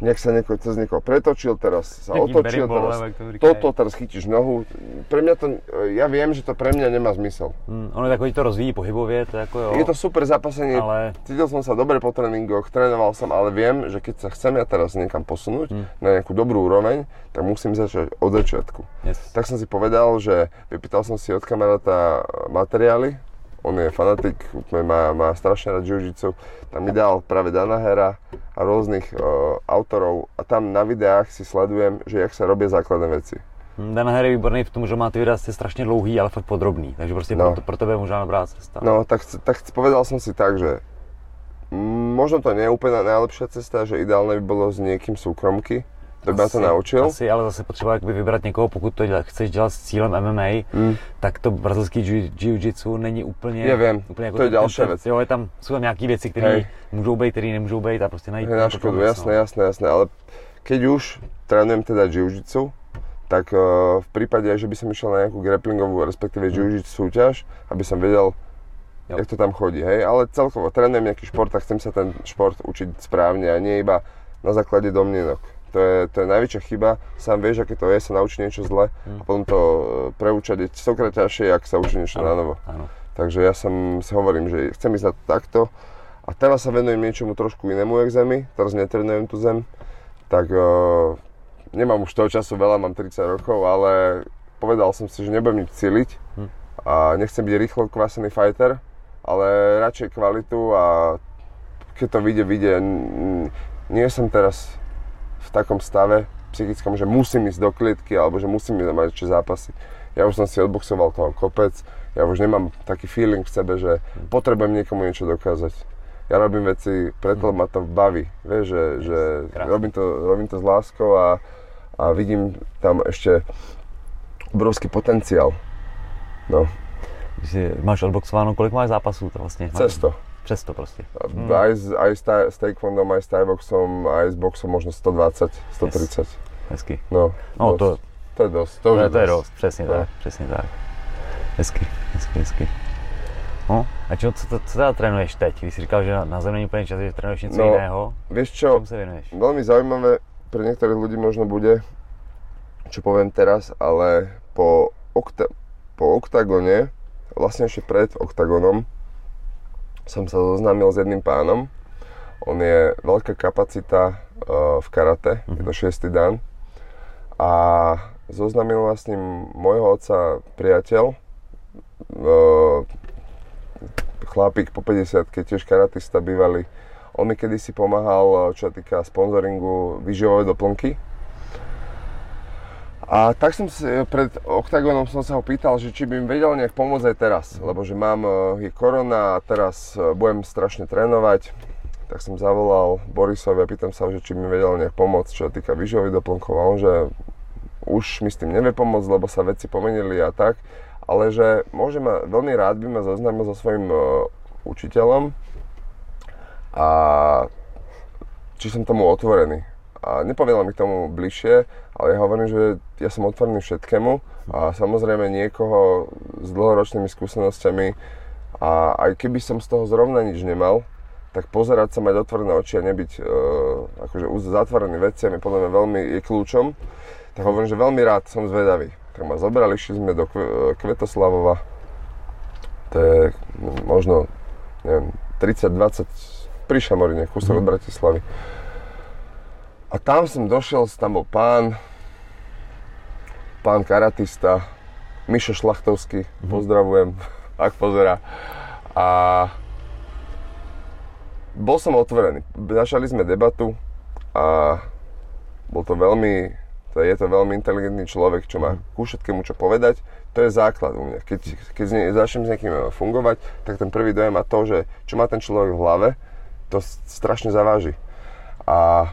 nech sa nieko, cez niekoho pretočil, teraz sa Taký otočil, teraz toto, teraz chytíš nohu. Pre mňa to, ja viem, že to pre mňa nemá zmysel. Mm, ono tak to rozvíjí pohybovie, to je ako jo. Je to super zapasenie, ale... cítil som sa dobre po tréningoch, trénoval som, ale viem, že keď sa chcem ja teraz niekam posunúť mm. na nejakú dobrú úroveň, tak musím začať od začiatku. Yes. Tak som si povedal, že vypýtal som si od kamaráta materiály, on je fanatik, má, má strašne rád jiu tam mi dal práve Dana Hera a rôznych uh, autorov a tam na videách si sledujem, že jak sa robia základné veci. Hm, Hera je výborný v tom, že má ty videa strašně dlouhý, ale fakt podrobný, takže prostě no. pro, pro tebe je možná dobrá cesta. No, tak, tak povedal som si tak, že možno to nie je úplne najlepšia cesta, že ideálne by bolo s niekým súkromky, tak asi, to naučil. Asi, ale zase potřeba jakoby vybrat někoho, pokud to chceš dělat s cílem MMA, mm. tak to brazilský jiu-jitsu není úplně... Já vím, úplně jako to je další věc. Jo, je tam, jsou tam nějaké věci, které můžou být, které nemůžou být a prostě najít... Na škodu, jasné, no. jasné, jasné, ale keď už trénujem teda jiu-jitsu, tak uh, v prípade, že by som išiel na nejakú grapplingovú, respektíve mm. jiu-jitsu súťaž, aby som vedel, jo. jak to tam chodí, hej, ale celkovo trénujem nejaký šport a chcem sa ten šport učiť správne a nie iba na základe domnienok to je, to je najväčšia chyba. Sám vieš, aké to je sa naučiť niečo zle mm. a potom to e, preučať je stokrát ťažšie, ak sa učiť niečo na novo. Takže ja som si hovorím, že chcem ísť takto a teraz sa venujem niečomu trošku inému jak zemi, teraz netrenujem tú zem, tak uh, nemám už toho času veľa, mám 30 rokov, ale povedal som si, že nebudem nič cíliť mm. a nechcem byť rýchlo kvasený fighter, ale radšej kvalitu a keď to vyjde, vyjde. Nie som teraz v takom stave psychickom, že musím ísť do klietky alebo že musím mať ešte zápasy. Ja už som si odboxoval toho kopec, ja už nemám taký feeling v sebe, že potrebujem niekomu niečo dokázať. Ja robím veci, preto ma to baví, vieš, že, že robím, to, robím to s láskou a, a vidím tam ešte obrovský potenciál. No. Máš odboxováno, kolik máš zápasů to vlastně? Cesto. Přes to proste. Hmm. Aj, s, aj s, taj, s taekwondom, aj s thaiboxom, aj s boxom možno 120, 130. Yes. Hezky. No, no to, to je dosť. To, to, je, to je dosť, přesně no. tak, přesně tak. Hezky, hezky, hezky. No, a čo, co, co teda trénuješ teď? Když si říkal, že na, na zem není úplne čas, že trénuješ něco no, iného. Vieš čo, sa venuješ? veľmi zaujímavé pre niektorých ľudí možno bude, čo poviem teraz, ale po, okta- po oktagone, vlastne ešte pred oktagonom, som sa zoznámil s jedným pánom. On je veľká kapacita uh, v karate, mm-hmm. je to šiestý dan. A zoznámil ma s ním môjho otca priateľ, uh, chlapík po 50 tiež karatista bývalý. On mi kedysi pomáhal, čo sa týka sponzoringu výživové doplnky a tak som si, pred OKTAGONom som sa ho pýtal, že či by mi vedel nejak pomôcť aj teraz, lebo že mám, e, je korona a teraz e, budem strašne trénovať. Tak som zavolal Borisovi a pýtam sa, že či by mi vedel nejak pomôcť, čo sa týka výživových doplnkov. A on, že už mi s tým nevie pomôcť, lebo sa veci pomenili a tak, ale že môže ma, veľmi rád by ma zoznámil so svojím uh, učiteľom a či som tomu otvorený a nepovedal mi k tomu bližšie, ale ja hovorím, že ja som otvorený všetkému a samozrejme niekoho s dlhoročnými skúsenosťami a aj keby som z toho zrovna nič nemal, tak pozerať sa, mať otvorené oči a nebyť uh, akože zatvorený veciami podľa mňa veľmi je kľúčom. Tak hovorím, že veľmi rád som zvedavý. Tak ma zobrali, išli sme do Kvetoslavova. To je možno, neviem, 30-20 pri Šamorine, kúsok od Bratislavy. A tam som došiel, tam bol pán, pán karatista, Mišo Šlachtovský, mm-hmm. pozdravujem, ak pozera. A bol som otvorený. Začali sme debatu a bol to veľmi To je to veľmi inteligentný človek, čo má ku všetkému čo povedať. To je základ u mňa. Keď, keď ne, začnem s niekým fungovať, tak ten prvý dojem má to, že čo má ten človek v hlave, to strašne zaváži. A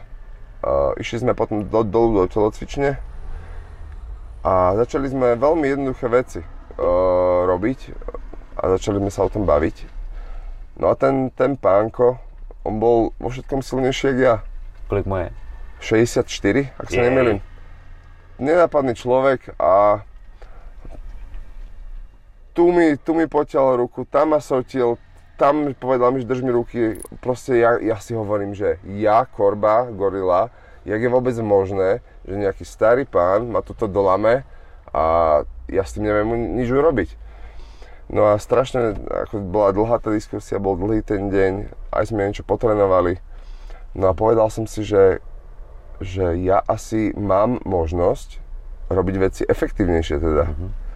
išli sme potom do, dolu do telocvične a začali sme veľmi jednoduché veci uh, robiť a začali sme sa o tom baviť. No a ten, ten pánko, on bol vo všetkom silnejší ako ja. Kolik moje? 64, ak sa nemýlim. Nenápadný človek a tu mi, tu mi potiaľ ruku, tam ma sotil, tam povedal mi, že drž mi ruky. Proste ja, ja si hovorím, že ja, korba, gorila, jak je vôbec možné, že nejaký starý pán ma toto dolame a ja s tým neviem nič urobiť. No a strašne, ako bola dlhá tá diskusia, bol dlhý ten deň, aj sme niečo potrenovali. No a povedal som si, že, že ja asi mám možnosť robiť veci efektívnejšie teda. Mm-hmm.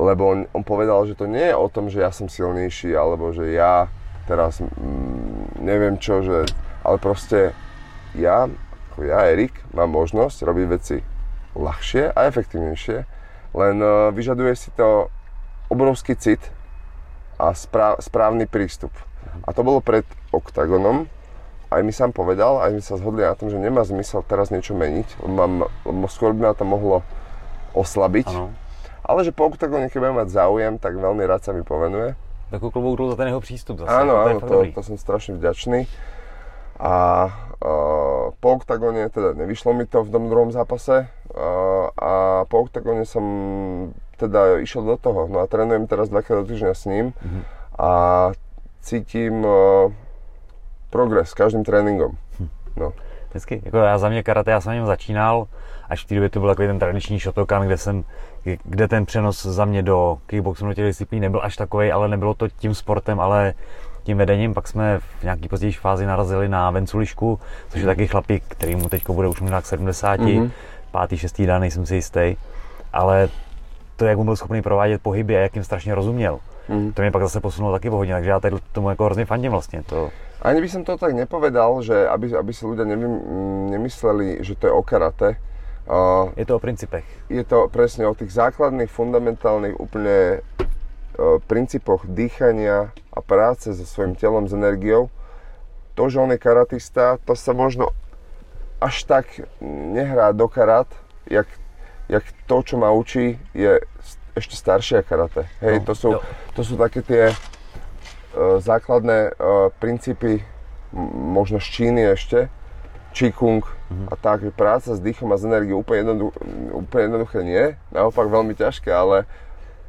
Lebo on, on povedal, že to nie je o tom, že ja som silnejší, alebo že ja teraz mm, neviem čo, že, ale proste ja, ako ja, Erik, mám možnosť robiť veci ľahšie a efektívnejšie, len uh, vyžaduje si to obrovský cit a správ, správny prístup. A to bolo pred OKTAGONom. Aj mi sám povedal, aj my sa zhodli na tom, že nemá zmysel teraz niečo meniť, mám, lebo skôr by ma to mohlo oslabiť. Ano. Ale že po OKTAGONe, keď budem mať záujem, tak veľmi rád sa mi povenuje. Takú klobouk za ten jeho prístup zase. Áno, áno, to, to som strašne vďačný. A uh, po OKTAGONe, teda nevyšlo mi to v tom druhom zápase, uh, a po OKTAGONe som teda išiel do toho. No a trénujem teraz dvakrát do týždňa s ním mm-hmm. a cítim uh, progres s každým tréninkom. Hm. No. Vždycky, jako já za mě karate, já jsem něm začínal, až v té době to byl takový ten tradiční Shotokan, kde jsem, kde ten přenos za mě do kickboxu do těch disciplín nebyl až takový, ale nebylo to tím sportem, ale tím vedením. Pak jsme v nějaký pozdější fázi narazili na Venculišku, což je taky chlapík, který mu teď bude už možná k 70, mm-hmm. pátý, šestý dan, nejsem si jistý. Ale to, jak on byl schopný provádět pohyby a jak jim strašně rozuměl. Mm. To mě pak zase posunulo taky o hodně, takže já tady tomu jako hrozně fandím vlastně. To... Ani by som to tak nepovedal, že aby, aby si ľudia nemysleli, že to je o karate. Uh, je to o princípech. Je to presne o tých základných, fundamentálnych úplne uh, princípoch dýchania a práce so svojím telom, s energiou. To, že on je karatista, to sa možno až tak nehrá do karat, jak jak to, čo ma učí, je ešte staršia karate. Hej, no, to, sú, to sú také tie uh, základné uh, princípy, m- možno z Číny ešte, Qigong mm-hmm. a tak, že práca s dýchom a s energiou úplne, jednoduch, úplne jednoduché nie, naopak veľmi ťažké, ale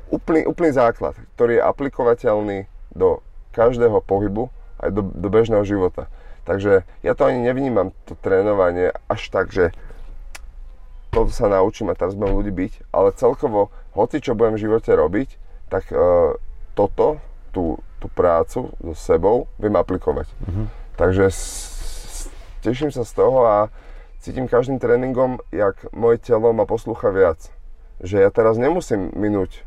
úplný, úplný základ, ktorý je aplikovateľný do každého pohybu aj do, do bežného života. Takže ja to ani nevnímam, to trénovanie až tak, že toto sa naučím a teraz budem ľudí byť, ale celkovo, hoci čo budem v živote robiť, tak uh, toto, tú, tú prácu so sebou viem aplikovať. Mm-hmm. Takže s, teším sa z toho a cítim každým tréningom, jak moje telo ma poslúcha viac. Že ja teraz nemusím minúť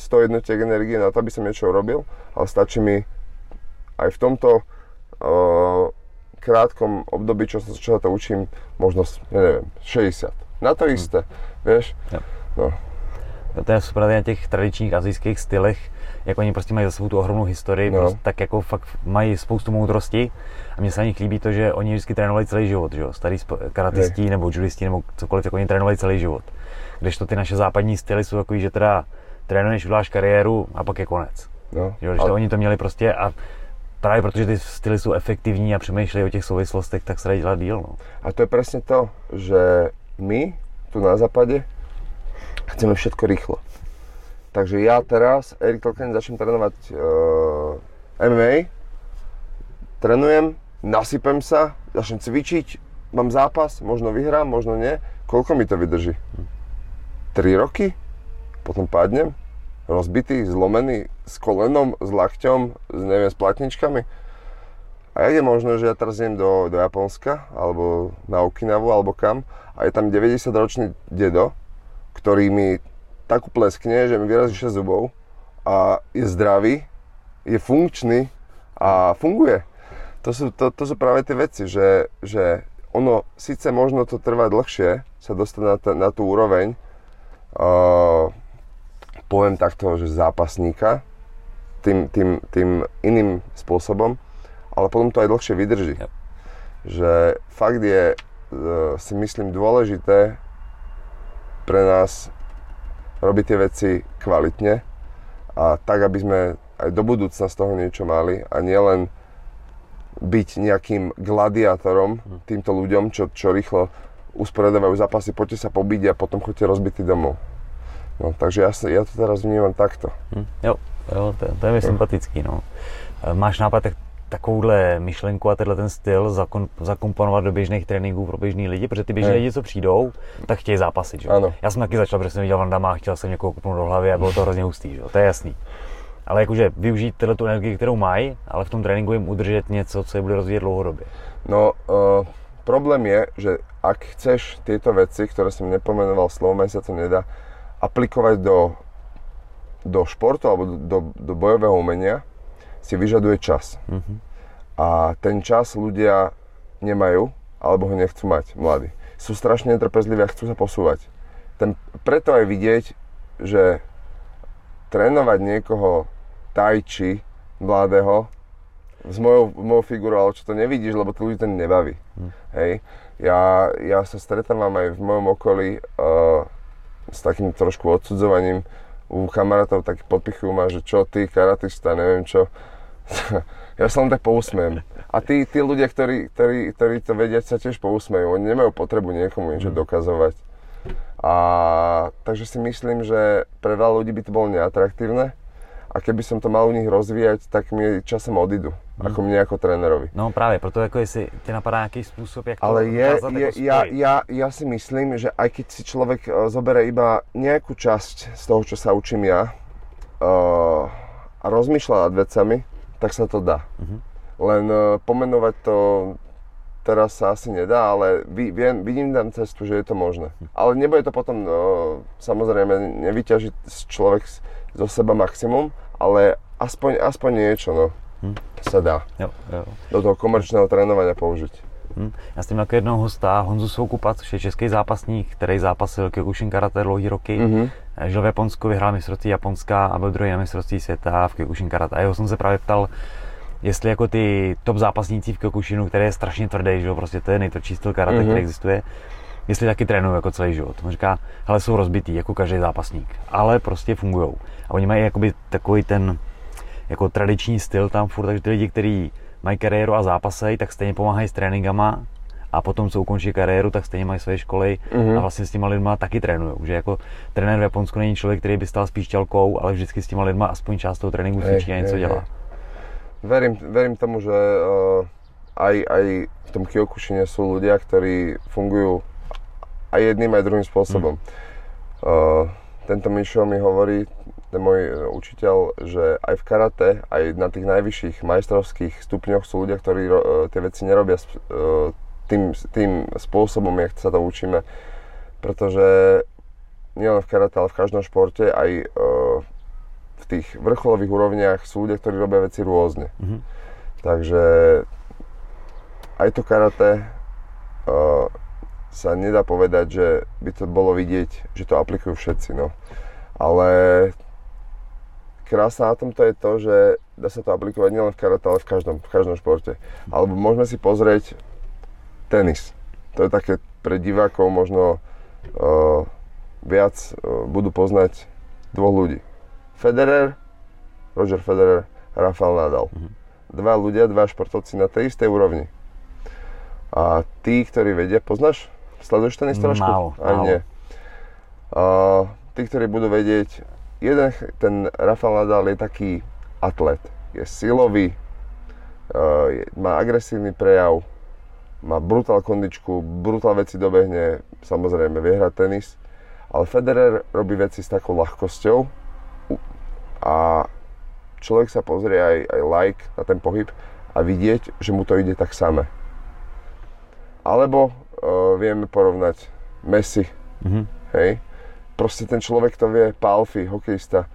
100 jednotiek energie na to, aby som niečo urobil, ale stačí mi aj v tomto uh, krátkom období, čo, čo sa to učím, možno, ja neviem, 60 na to isté, hmm. vieš. Jo. No. To je super na těch tradičních azijských stylech, jak oni prostě mají za sebou tu ohromnou historii, no. prostě, tak jako fakt mají spoustu moudrosti a mně se na nich líbí to, že oni vždycky trénovali celý život, že jo, starý karatisti nebo judisti nebo cokoliv, tak oni trénovali celý život. Když to ty naše západní styly jsou takový, že teda trénuješ, uděláš kariéru a pak je konec. No, že, ale... oni to měli prostě a právě protože ty styly jsou efektivní a přemýšlejí o těch souvislostech, tak se dají dělat díl. No. A to je přesně to, že my tu na západe chceme všetko rýchlo. Takže ja teraz, Erik Tolkien, začnem trénovať uh, eh, MMA, trénujem, nasypem sa, začnem cvičiť, mám zápas, možno vyhrám, možno nie. Koľko mi to vydrží? 3 roky? Potom padnem, rozbitý, zlomený, s kolenom, s lakťom, s, neviem, s platničkami. A jak je možné, že ja teraz idem do, do Japonska, alebo na Okinavu, alebo kam, a je tam 90-ročný dedo, ktorý mi tak upleskne, že mi vyrazí 6 zubov a je zdravý, je funkčný a funguje. To sú, to, to sú práve tie veci, že, že ono síce možno to trvá dlhšie, sa dostať na, t- na tú úroveň, uh, poviem takto, že zápasníka, tým, tým, tým iným spôsobom, ale potom to aj dlhšie vydrží. Yep. Že fakt je, uh, si myslím, dôležité pre nás robiť tie veci kvalitne a tak, aby sme aj do budúcna z toho niečo mali a nielen byť nejakým gladiátorom hm. týmto ľuďom, čo, čo rýchlo usporiadávajú zápasy, poďte sa pobiť a potom chodte rozbitý domov. No, takže ja, ja to teraz vnímam takto. Hm, jo, jo to, to je mi sympatický. No. E, máš nápad tak, takovouhle myšlenku a tenhle ten styl zakon, zakomponovat do běžných tréninků pro běžný lidi, protože ty běžní lidi, co přijdou, tak chtějí zápasit. Že? Ano. Já jsem taky začal, protože jsem viděl Vandama a chtěl jsem někoho kupnout do hlavy a bylo to hrozně hustý, že? to je jasný. Ale jakože využít tyhle tu energii, kterou mají, ale v tom tréninku jim udržet něco, co je bude rozvíjet dlouhodobě. No, uh, problém je, že ak chceš tieto veci, ktoré som nepomenoval slovom, sa to nedá, aplikovať do, do športu alebo do, do, do bojového umenia, si vyžaduje čas. Mm-hmm. A ten čas ľudia nemajú, alebo ho nechcú mať, mladí. Sú strašne netrpezliví a chcú sa posúvať. Ten, preto aj vidieť, že trénovať niekoho tajči mladého s mojou, mojou figurou, ale čo to nevidíš, lebo to ľudí to nebaví. Mm. Hej. Ja, ja sa stretávam aj v mojom okolí uh, s takým trošku odsudzovaním u kamarátov, tak podpichujú ma, že čo ty, karatista, neviem čo. ja sa len tak pousmiem. A tí, tí ľudia, ktorí, ktorí, ktorí to vedia, sa tiež pousmejú. Oni nemajú potrebu niekomu niečo mm. dokazovať. A takže si myslím, že pre veľa ľudí by to bolo neatraktívne a keby som to mal u nich rozvíjať, tak mi časom odídu, hmm. ako mne ako trénerovi. No právě, proto jako jestli tě napadá nějaký způsob, jak Ale to je, je jako ja, ja, ja si myslím, že aj keď si človek uh, zobere iba nejakú časť z toho, čo sa učím ja uh, a rozmýšľa nad vecami, tak sa to dá. Mm-hmm. Len uh, pomenovať to teraz sa asi nedá, ale viem, vidím tam cestu, že je to možné. Hm. Ale nebude to potom, no, samozrejme, nevyťažiť človek zo seba maximum, ale aspoň, aspoň niečo, no, hm. sa dá jo, jo. do toho komerčného trénovania použiť. Hm. Já s tím jako jednoho hosta, Honzu Soukupa, což je český zápasník, který zápasil Kyokushin karate dlouhý roky. Mm-hmm. Žil v Japonsku, vyhrál mistrovství Japonska a byl druhý na mistrovství světa v Kyokushin karate. A jeho jsem se právě ptal, jestli jako ty top zápasníci v Kyokushinu, který je strašně tvrdý, že jo, prostě to je nejtvrdší styl karate, mm-hmm. který existuje, jestli taky trénují jako celý život. On říká, ale jsou rozbitý, jako každý zápasník, ale prostě fungují. A oni mají jakoby takový ten jako tradiční styl tam furt, takže ty lidi, kteří mají kariéru a zápasejí, tak stejně pomáhají s tréninkama a potom, co ukončí kariéru, tak stejně mají své školy mm-hmm. a vlastně s těma lidma taky trénují. Že jako trenér v Japonsku není člověk, který by stál s píšťalkou, ale vždycky s těma lidma aspoň část toho tréninku cvičí a něco dělá. Verím, verím tomu, že uh, aj, aj v tom Kyokushine sú ľudia, ktorí fungujú aj jedným, aj druhým spôsobom. Mm. Uh, tento Mišo mi hovorí, ten môj e, učiteľ, že aj v karate, aj na tých najvyšších majstrovských stupňoch sú ľudia, ktorí uh, tie veci nerobia uh, tým, tým spôsobom, jak sa to učíme. Pretože nielen v karate, ale v každom športe, aj v tých vrcholových úrovniach sú ľudia, ktorí robia veci rôzne. Mm-hmm. Takže aj to karate sa nedá povedať, že by to bolo vidieť, že to aplikujú všetci, no. Ale krása na tomto je to, že dá sa to aplikovať nielen v karate, ale v každom, v každom športe. Alebo môžeme si pozrieť tenis. To je také pre divákov možno uh, viac uh, budú poznať dvoch ľudí. Federer, Roger Federer, Rafael Nadal. Mm-hmm. Dva ľudia, dva športovci na tej istej úrovni. A tí, ktorí vedia, poznáš Sleduješ tenis trošku? Málo, Aj málo. nie. Uh, tí, ktorí budú vedieť, jeden, ten Rafael Nadal je taký atlet. Je silový, je, má agresívny prejav, má brutál kondičku, brutál veci dobehne, samozrejme vie hrať tenis, ale Federer robí veci s takou ľahkosťou a človek sa pozrie aj, aj like na ten pohyb a vidieť, že mu to ide tak samé. Alebo uh, vieme porovnať Messi, mm-hmm. hej. Proste ten človek to vie, Palfi, hokejista,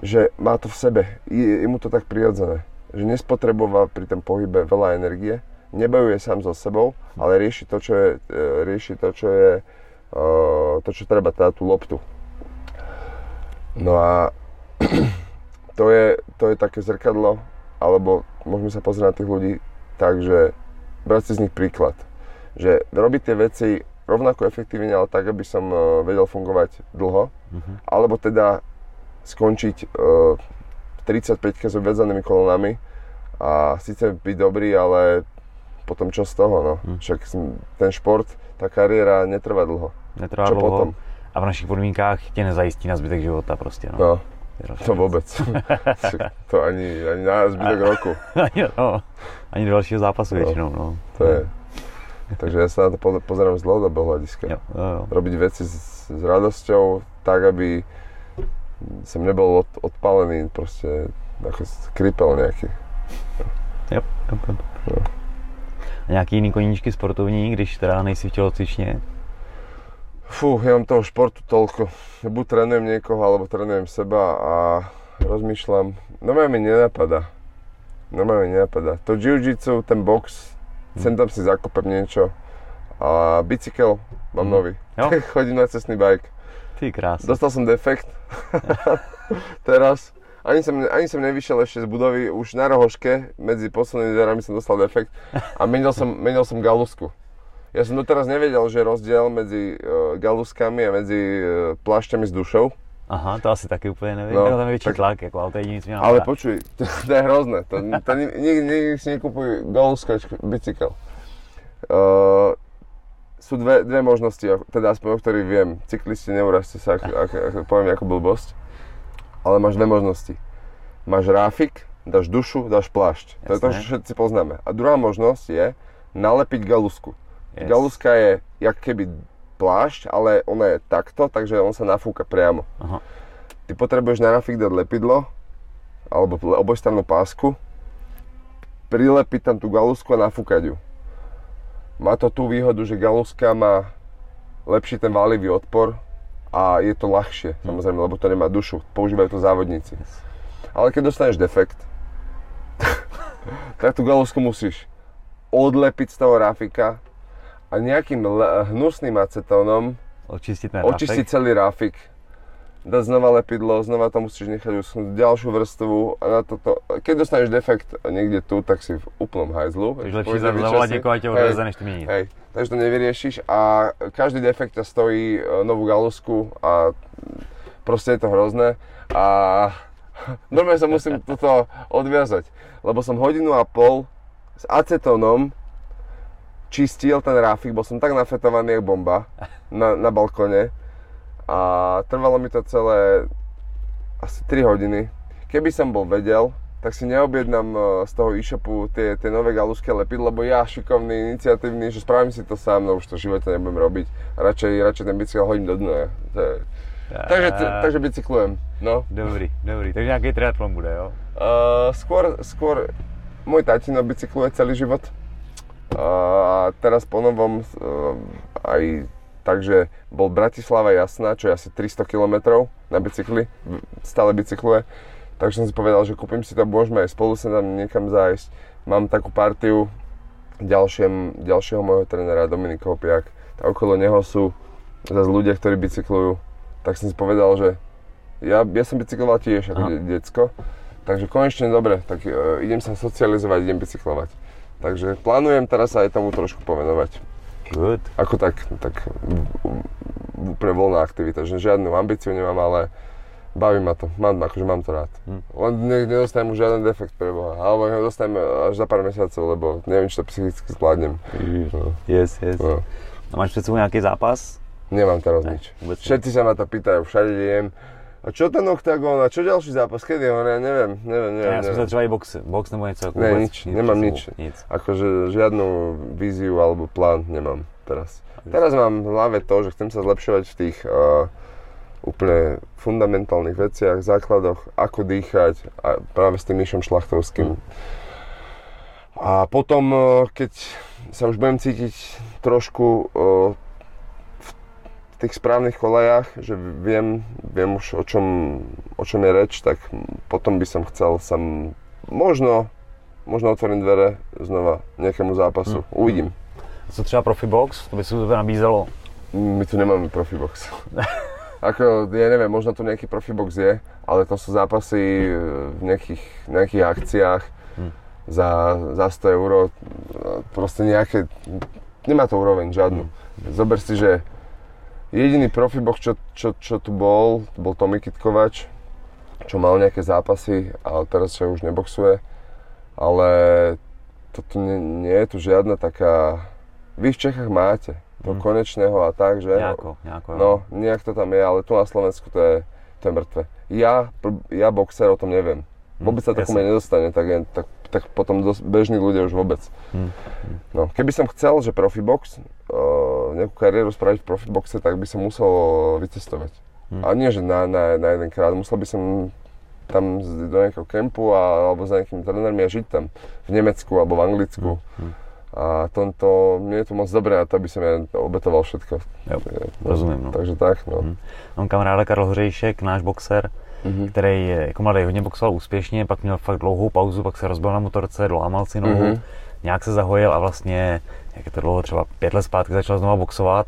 že má to v sebe, je, je mu to tak prirodzené, že nespotreboval pri tom pohybe veľa energie, nebojuje sám so sebou, ale rieši to, čo je, uh, rieši to, čo je uh, to, čo treba, teda tú loptu. No a to je, to je také zrkadlo, alebo môžeme sa pozrieť na tých ľudí tak, že brať si z nich príklad. Že robiť tie veci rovnako efektívne, ale tak, aby som uh, vedel fungovať dlho. Uh-huh. Alebo teda skončiť uh, 35 s obviazanými kolonami a síce byť dobrý, ale potom čo z toho, no. Uh-huh. Však ten šport, tá kariéra netrvá dlho. Netrvá čo dlho potom? a v našich podmínkách tě nezajistí na zbytek života prostě, no. no. To vôbec. to ani, ani na zbytok roku. ani, no, ani do dalšího zápasu no, většinou, no. To je. Takže ja sa na to pozerám z dlhodobého hľadiska. Jo, jo, jo. Robiť veci s, s radosťou, tak, aby som nebol od, odpálený, proste ako kripel nejaký. Jo, jo, jo. jo. A nějaký jiný koníčky sportovní, když teda nejsi v tělocvičně? Fú, ja mám toho športu toľko. Buď trénujem niekoho, alebo trénujem seba a rozmýšľam. No mi nenapadá. No mi nenapadá. To jiu-jitsu, ten box. Sem tam si zakopem niečo. A bicykel mám hm. nový. Jo? Chodím na cestný bike. Ty krásne. Dostal som defekt. Teraz. Ani som, ani som nevyšiel ešte z budovy, už na rohoške, medzi poslednými dverami som dostal defekt a menil som, menil som galusku. Ja som doteraz nevedel, že rozdiel medzi uh, galuskami a medzi uh, plášťami s dušou. Aha, to asi taky úplně nevím. No, tam je větší tak, tlak, jako, ale to je směr. Ale počuj, to, to je hrozné. To, to nikdy, nikdy si nekupuj galuskač bicykel. Uh, sú dve, dve možnosti, teda aspoň o ktorých viem. Cyklisti, neuražte sa, ak, ak, ak, poviem ako blbosť. Ale máš dve možnosti. Máš ráfik, dáš dušu, dáš plášť. Jasné. To je to, čo všetci poznáme. A druhá možnosť je nalepiť galusku. Yes. Galuska je jak keby plášť, ale ona je takto, takže on sa nafúka priamo. Aha. Ty potrebuješ na rafik dať lepidlo, alebo obojstrannú pásku, prilepiť tam tú galusku a nafúkať ju. Má to tú výhodu, že galuska má lepší ten válivý odpor a je to ľahšie, hmm. samozrejme, lebo to nemá dušu. Používajú to závodníci. Ale keď dostaneš defekt, tak tú galusku musíš odlepiť z toho rafika, a nejakým hnusným acetónom očistiť, očistiť celý ráfik. Dať znova lepidlo, znova to musíš nechať uschnúť, ďalšiu vrstvu a na toto. Keď dostaneš defekt niekde tu, tak si v úplnom hajzlu. Takže lepšie zavolať niekoho než to meniť. Hej, takže to nevyriešiš a každý defekt ťa stojí e, novú galusku a proste je to hrozné. A normálne sa musím toto odviazať, lebo som hodinu a pol s acetónom čistil ten ráfik, bol som tak nafetovaný jak bomba na, na balkone a trvalo mi to celé asi 3 hodiny. Keby som bol vedel, tak si neobjednám e, z toho e-shopu tie, tie nové galuské lepiť, lebo ja šikovný, iniciatívny, že spravím si to sám, no už to v živote nebudem robiť. Radšej, radšej ten bicykel hodím do dna. To je... Takže, takže bicyklujem, no. Dobrý, dobrý. Takže nejaký triatlon bude, jo? Uh, skôr, skôr, môj tatino bicykluje celý život. A teraz po novom aj takže bol Bratislava Jasná, čo je asi 300 km na bicykli, stále bicykluje. Takže som si povedal, že kúpim si to, môžeme aj spolu sa tam niekam zájsť. Mám takú partiu ďalšiem, ďalšieho môjho trénera Dominika Hopiak. A okolo neho sú zase ľudia, ktorí bicyklujú. Tak som si povedal, že ja, ja som bicykloval tiež ako de- decko. Takže konečne dobre, tak uh, idem sa socializovať, idem bicyklovať. Takže plánujem teraz aj tomu trošku povenovať. Good. Ako tak, tak úplne voľná aktivita, že žiadnu ambíciu nemám, ale baví ma to, mám, akože mám to rád. Hm. Len ne, nedostanem už žiaden defekt pre Boha, alebo ho dostanem až za pár mesiacov, lebo neviem, či to psychicky zvládnem. No. Yes, yes. No. A máš pred sebou nejaký zápas? Nemám teraz ne, nič. Všetci sa ma to pýtajú, všade idem a čo ten OKTAGON a čo ďalší zápas? Kedy? Ja neviem, neviem, neviem. Ja som sa třeba aj box, box nebo niečo. Ne, vôbec, nič, nič, nemám nič. nič. Akože žiadnu víziu alebo plán nemám teraz. Teraz mám v hlave to, že chcem sa zlepšovať v tých uh, úplne fundamentálnych veciach, základoch, ako dýchať a práve s tým Mišom Šlachtovským. Hmm. A potom, uh, keď sa už budem cítiť trošku uh, tých správnych kolejách, že viem, viem už o čom, o čom je reč, tak potom by som chcel sa možno, možno otvorím dvere znova nejakému zápasu. Hmm. Uvidím. Co třeba Profibox, to by se to nabízelo My tu nemáme Profibox. Ako, ja neviem, možno to nejaký Profibox je, ale to sú zápasy e, v nejakých, nejakých akciách hm. za, za 100 eur. Proste nejaké, nemá to úroveň žiadnu. Hm. Zober si, že jediný Profibox, čo, čo, čo tu bol, bol Tomi Kitkovač, čo mal nejaké zápasy, ale teraz sa už neboxuje. Ale toto nie, nie je tu žiadna taká... Vy v Čechách máte do mm. konečného a tak, že? Nejako, nejako. No, nejak to tam je, ale tu na Slovensku to je, to je mŕtve. Ja, ja boxer o tom neviem. Mm, vôbec sa takú nedostane, tak, je, tak, tak potom dos, bežní ľudia už vôbec. Mm. No, keby som chcel, že Profibox, uh, nejakú kariéru spraviť v Profiboxe, tak by som musel vycestovať. Mm. A nie, že na, na, na jeden krát, musel by som tam do nejakého kempu a, alebo za nejakými trénermi a žiť tam v Nemecku alebo v Anglicku. Mm. A tomto, mne je to moc dobré a to by som ja obetoval všetko. Jo, rozumím. No. Takže tak, no. Mm. Mám kamaráda Karl Hořejšek, náš boxer, mm-hmm. který jako mladý hodně boxoval úspěšně, pak měl fakt dlouhou pauzu, pak se rozbil na motorce, dolámal si nohu, mm-hmm. nějak se zahojil a vlastně, jak je to dlouho, třeba pět let zpátky začal znova boxovat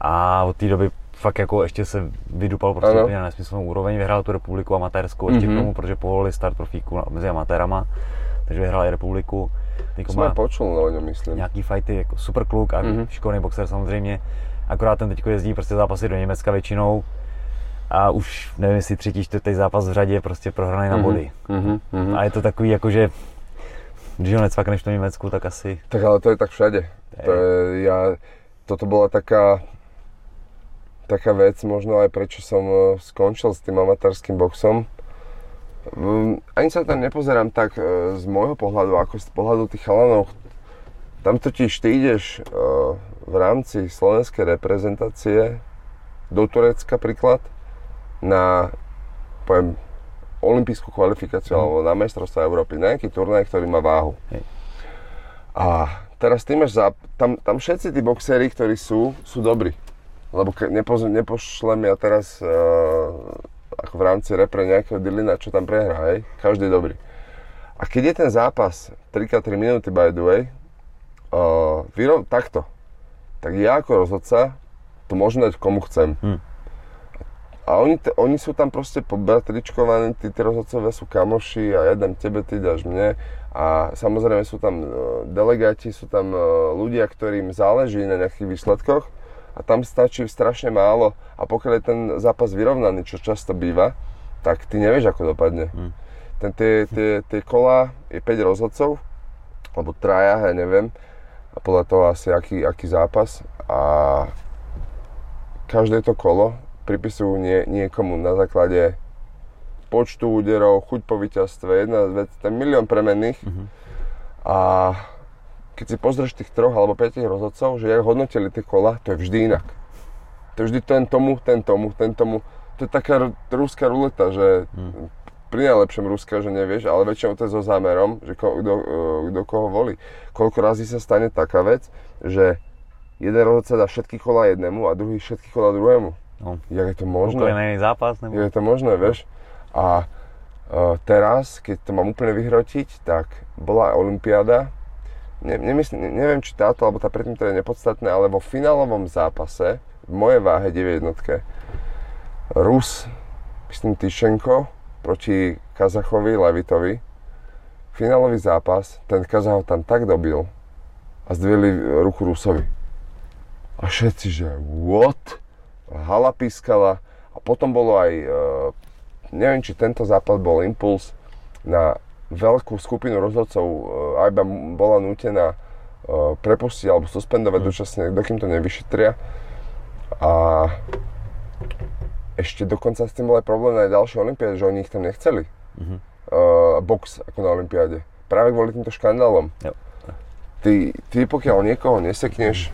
a od té doby fakt jako ještě se vydupal prostě na nesmyslnou úroveň, vyhrál tu republiku amatérskou ještě mm-hmm. k tomu, protože povolili start profíku mezi amatérama, takže vyhrál i republiku jako Jsme počul o něm, myslím. Nějaký fighty, jako super kluk a mm-hmm. šikovný boxer samozřejmě. Akorát ten teď jezdí prostě zápasy do Německa většinou a už nevím, jestli třetí, čtvrtý zápas v řadě prostě prohraný mm-hmm. na mhm. body. Mm-hmm. A je to takový jako, že když ho necvakneš v tom Německu, tak asi... Tak ale to je tak všade. To je, ja, toto bola taká, taká vec, možno aj prečo som eh, skončil s tým amatérským boxom, Hm, ani sa tam nepozerám tak e, z môjho pohľadu, ako z pohľadu tých chalanov. Tam totiž ty ideš e, v rámci slovenskej reprezentácie do Turecka príklad na poviem, olimpijskú kvalifikáciu mm. alebo na majstrovstvo Európy, na nejaký turnaj, ktorý má váhu. Hej. A teraz ty máš za, tam, tam všetci tí boxéri, ktorí sú, sú dobrí. Lebo ke, nepo, nepošlem ja teraz uh, ako v rámci repre nejakého Dylina, čo tam prehrá, hej, každý je dobrý. A keď je ten zápas 3x3 minúty by the way, uh, vyrov, takto, tak ja ako rozhodca to môžem dať komu chcem. Hmm. A oni, te, oni sú tam proste pobratričkovaní, tí, rozhodcovia sú kamoši a ja dám tebe, ty dáš mne. A samozrejme sú tam uh, delegáti, sú tam uh, ľudia, ktorým záleží na nejakých výsledkoch a tam stačí strašne málo a pokiaľ je ten zápas vyrovnaný, čo často býva, tak ty nevieš, ako dopadne. Hmm. Ten, tie, tie, tie kola je 5 rozhodcov, alebo traja, ja neviem, a podľa toho asi aký, aký zápas a každé to kolo pripisujú nie, niekomu na základe počtu úderov, chuť po víťazstve, jedna vec, ten milión premenných mm-hmm. a keď si pozrieš tých troch alebo piatich rozhodcov, že jak hodnotili tie kola, to je vždy inak. To je vždy ten tomu, ten tomu, ten tomu. To je taká ruská ruleta, že hmm. pri najlepšom ruská, že nevieš, ale väčšinou to je so zámerom, že kto, kto koho volí. Koľko razy sa stane taká vec, že jeden rozhodca dá všetky kola jednému a druhý všetky kola druhému. No. Jak je to možné? Úplne zápas? Nebo... Je to možné, vieš? A uh, teraz, keď to mám úplne vyhrotiť, tak bola Olympiáda ne, nemyslím, neviem, či táto, alebo tá predtým to je nepodstatné, ale vo finálovom zápase v mojej váhe 9 jednotke Rus, myslím Tyšenko proti Kazachovi, Levitovi. Finálový zápas, ten Kazach ho tam tak dobil a zdvihli ruku Rusovi. A všetci, že what? Hala pískala a potom bolo aj, uh, neviem, či tento západ bol impuls na veľkú skupinu rozhodcov uh, AIBA bola nútená uh, prepustiť alebo suspendovať mm. dočasne, dokým to nevyšetria. A ešte dokonca s tým bol aj problém na ďalšie olimpiáde, že oni ich tam nechceli. Mm-hmm. Uh, box ako na olimpiáde. Práve kvôli týmto škandálom. Jo. Ty, ty pokiaľ niekoho nesekneš,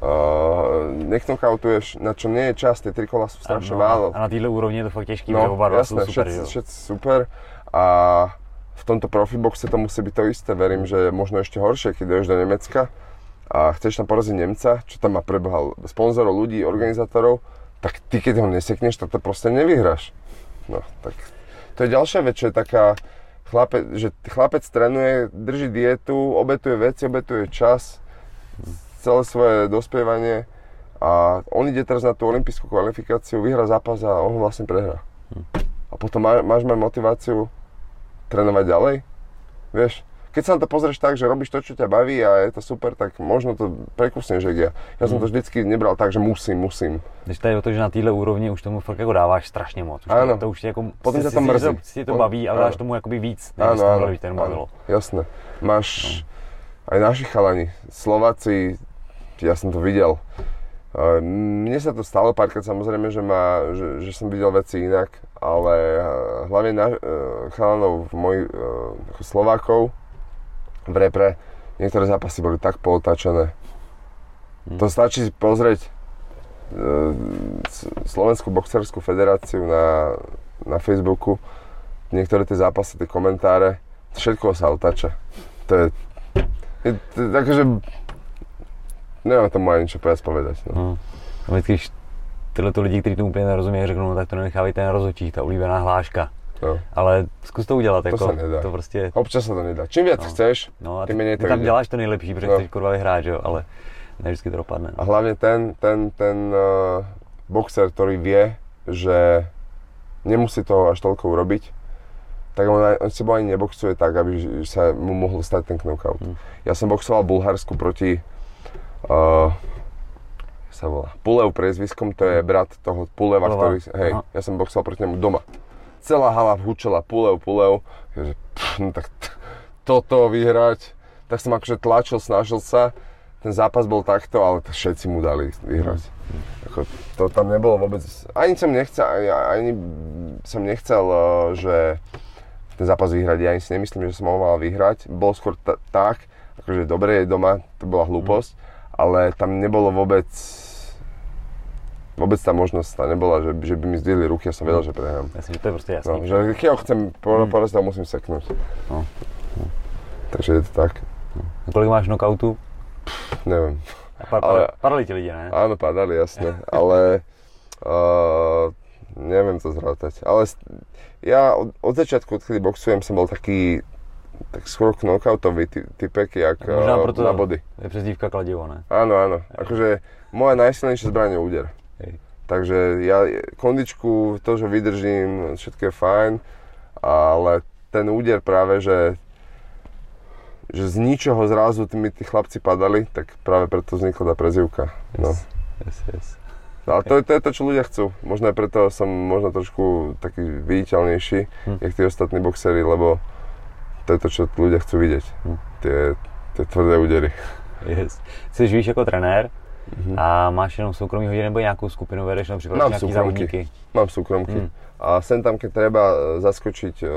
uh, neknokautuješ, na čo nie je čas, tie tri kola sú strašne málo. A na týhle úrovni je to fakt ťažký, no, oba jasné, sú super. Všetci, všetci super a v tomto profiboxe to musí byť to isté. Verím, že možno ešte horšie, keď ideš do Nemecka a chceš tam poraziť Nemca, čo tam má prebehal sponzorov, ľudí, organizátorov, tak ty keď ho nesekneš, tak to proste nevyhráš. No, tak to je ďalšia vec, čo je taká, chlapec, že chlapec trénuje, drží dietu, obetuje veci, obetuje čas, celé svoje dospievanie A on ide teraz na tú olympijskú kvalifikáciu, vyhrá zápas a on ho vlastne prehrá. Hm. A potom má, máš mať motiváciu trénovať ďalej. Vieš, keď sa na to pozrieš tak, že robíš to, čo ťa baví a je to super, tak možno to prekusneš, že ja. Ja som Mhm. to vždycky nebral tak, že musím, musím. Když tady o to, že na téhle úrovni už tomu fakt jako dáváš strašně moc. Už Ano. To, to už jako, Potom si- to mrzí. Si, si to baví, ale dáš ano. tomu jakoby víc, než to áno, baví, ten bavilo. jasné. Máš aj naši chalani, Slováci, ja som to videl. E, Mne sa to stalo párkrát samozrejme, že, ma, že, že som videl veci inak, ale e, hlavne na, e, chalanov mojich Slovákov v repre, niektoré zápasy boli tak pootačené. Hm. To stačí pozrieť Slovenskú boxerskú federáciu na, na Facebooku, niektoré tie zápasy, tie komentáre, všetko sa otáča. To je, je to, akože, nemám tomu ani čo viac povedať. No. No. A vždycky, když tyhle to lidi, kteří tomu úplně nerozumí, řeknou, no, tak to nenechávejte na rozhodčích, ta oblíbená hláška. No. Ale zkus to udělat, jako, se nedá. to prostě, Občas sa to nedá. Čím viac No. chceš, no a Ty ty, to tam děláš to nejlepší, protože No. chceš kurva vyhrát, jo, ale ne vždycky to dopadne. a hlavne ten, ten, ten uh, boxer, ktorý vie, že nemusí toho až toľko urobiť, tak on, on s tebou ani neboxuje tak, aby sa mu mohol stať ten knockout. Mm. Ja som boxoval v Bulharsku proti uh, sa volá, Pulev priezviskom, to je brat toho Puleva, Puleva. ktorý, hej, Aha. ja som boxoval proti nemu doma. Celá hala hučela Pulev, Pulev, že, pff, no tak t- toto vyhrať, tak som akože tlačil, snažil sa, ten zápas bol takto, ale to všetci mu dali vyhrať. Ako, to tam nebolo vôbec, ani som nechcel, ani, ani som nechcel, eh, že ten zápas vyhrať, ja ani si nemyslím, že som ho mal vyhrať, bol skôr t- tak, akože dobre je doma, to bola hlúposť, ale tam nebolo vôbec, vôbec tá možnosť tá nebola, že, že by mi zdvihli ruky a som vedel, že prehrám. Myslím, že to je prostě jasný. No, že keď ho chcem po- poraziť, tak musím seknúť. No. Takže je to tak, A kolik máš knockoutu? neviem. A pa, Ale- ale... padali ti lidi, ne? Áno, padali, jasne, ale uh, neviem to zrátať. Ale ja od, od začiatku, odkedy boxujem, som bol taký tak skôr knockoutový ty, typek, jak Možná uh, proto na body. je přezdívka kladivo, ne? Áno, áno. Akože moja najsilnejšia zbraň je úder. Hej. Takže ja kondičku, to, že vydržím, všetko je fajn, ale ten úder práve, že že z ničoho zrazu tí mi tí chlapci padali, tak práve preto vznikla tá prezivka. No. Yes, yes. Ale to, to je to, čo ľudia chcú. Možno aj preto som možno trošku taký viditeľnejší, Hm. jak tí ostatní boxery, lebo to je to, čo ľudia chcú vidieť. Hm. Tie, tie tvrdé údery. yes. Jsi živíš jako trenér Mhm. a máš jenom soukromý hodiny nebo nějakou skupinu vedeš připravuješ Mám súkromky. závodníky? Mám súkromky. Hm. A sem tam, keď treba e, zaskočiť e,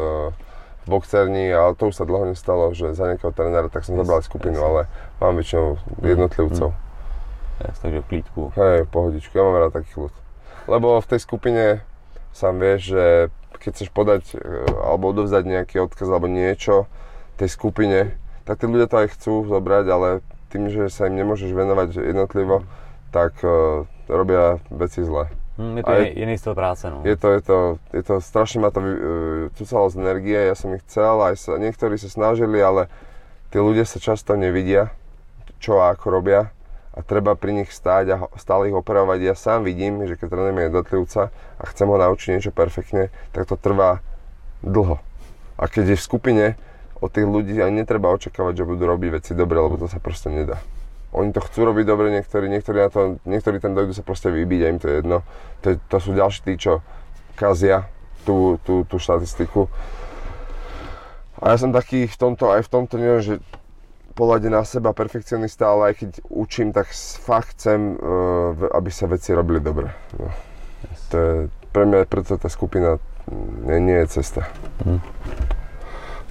v boxerni, ale to už sa dlho nestalo, že za nejakého trénera, tak som Yes, zabral skupinu, yes. ale mám väčšinou jednotlivcov. Yes, takže v klídku. Hej, pohodičku, ja mám rád takých ľud. Lebo v tej skupine sám vieš, že keď chceš podať e, alebo odovzdať nejaký odkaz alebo niečo tej skupine, tak tí ľudia to aj chcú zobrať, ale tým, že sa im nemôžeš venovať jednotlivo, tak uh, robia veci zle. Hm, je to jiný, jiný styl práce, no. Je to, je to, je to strašne ma to uh, cucalo z energie, ja som ich chcel, aj sa, niektorí sa snažili, ale tí ľudia sa často nevidia, čo a ako robia a treba pri nich stáť a stále ich operovať. Ja sám vidím, že keď trénujem jednotlivca a chcem ho naučiť niečo perfektne, tak to trvá dlho. A keď je v skupine, od tých ľudí ani netreba očakávať, že budú robiť veci dobre, lebo to sa proste nedá. Oni to chcú robiť dobre, niektorí, niektorí, na to, niektorí tam dojdu sa proste vybiť a im to je jedno. To, to sú ďalší tí, čo kazia tú, tú, tú štatistiku. A ja som taký v tomto, aj v tomto, neviem, že pohľade na seba perfekcionista, ale aj keď učím, tak fakt chcem, uh, aby sa veci robili dobre. No. To je, pre mňa preto tá skupina mm, nie, nie je cesta.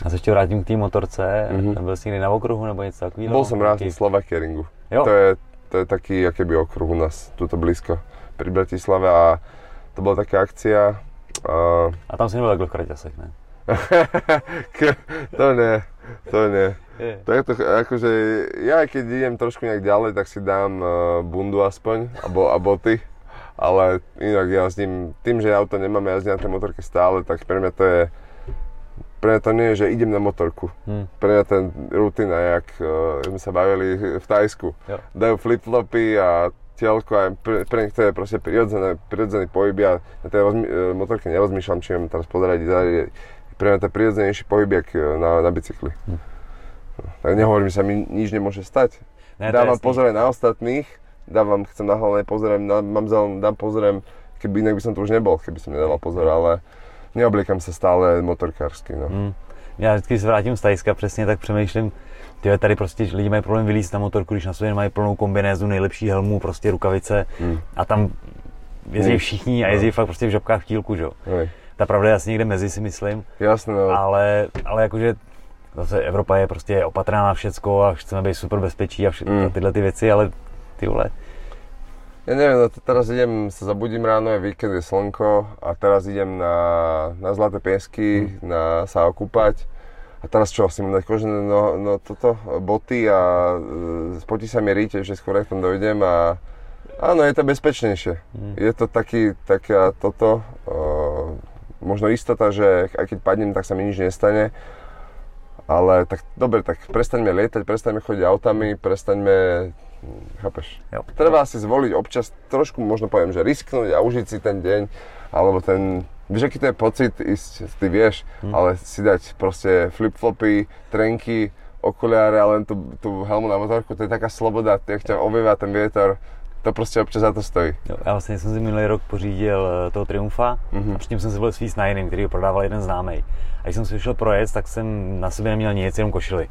A se ještě vrátím k té motorce. Mhm. Mm-hmm. Byl jsi někdy na okruhu nebo něco takového? Bol som raz na Slovakieringu. Jo. To je, to je taký akéby okruh u nás, tuto blízko pri Bratislave a to bola taká akcia. A... A tam si nebyl takhle v kraťasech, ne? to nie, to nie. Je. Je to, akože ja keď idem trošku nejak ďalej, tak si dám uh, bundu aspoň a, bo, a boty. Ale inak jazdím, tým, že auto nemám, jazdím na tej motorke stále, tak pre mňa to je, pre mňa to nie je, že idem na motorku. Hm. Pre mňa ten rutina, jak uh, sme sa bavili v Tajsku. Jo. Dajú flip-flopy a telko a pre, pre nich to je proste prirodzené, prirodzený pohyb. Ja na tej rozmi- e, motorke nerozmýšľam, či mám teraz pozerať, pre mňa to je prirodzenejší pohyb, jak na, na bicykli. Hm. Tak nehovorím, že sa mi nič nemôže stať. Ne, dávam pozerať na ostatných, dávam, chcem na hlavne pozerám, na, mám zelen, dám pozerám, keby inak by som tu už nebol, keby som nedával pozor, ale neobliekam sa stále motorkársky. No. Mm. Já vždycky se vrátím z Tajska, přesně tak přemýšlím, ty tady prostě lidi mají problém vylízt na motorku, když na sobě mají plnou kombinézu, nejlepší helmu, prostě rukavice hmm. a tam jezdí všichni a jezdí no. fakt prostě v žabkách v tílku, že jo. Ta pravda je asi někde mezi, si myslím. Jasné, no. Ale, ale jakože zase Evropa je prostě opatrná na všecko a chceme být super bezpečí a, vše, hmm. a tyhle ty věci, ale ty vole, ja neviem, no teraz idem, sa zabudím ráno, je víkend, je slnko a teraz idem na, na Zlaté piesky, mm. na, sa okúpať. A teraz čo, si mám dať kožené no, no toto, boty a e, spotí sa mi ríte, že skôr tam dojdem a áno, je to bezpečnejšie. Mm. Je to taký, taká toto, e, možno istota, že aj keď padnem, tak sa mi nič nestane. Ale tak dobre, tak prestaňme lietať, prestaňme chodiť autami, prestaňme Chápeš? Jo. Treba si zvoliť občas, trošku možno poviem, že risknúť a užiť si ten deň, alebo ten, vieš, aký to je pocit ísť, ty vieš, hmm. ale si dať proste flip-flopy, trenky, okuliare a len tú, tú helmu na motorku, to je taká sloboda, jak ťa ovieva ten vietor, to prostě občas za to stojí. Jo, já vlastně jsem si minulý rok pořídil eh, toho Triumfa mm-hmm. a předtím jsem si byl svíc na jiným, který ho prodával jeden známý. A když jsem si vyšel projet, tak jsem na sobě neměl nic, jenom košily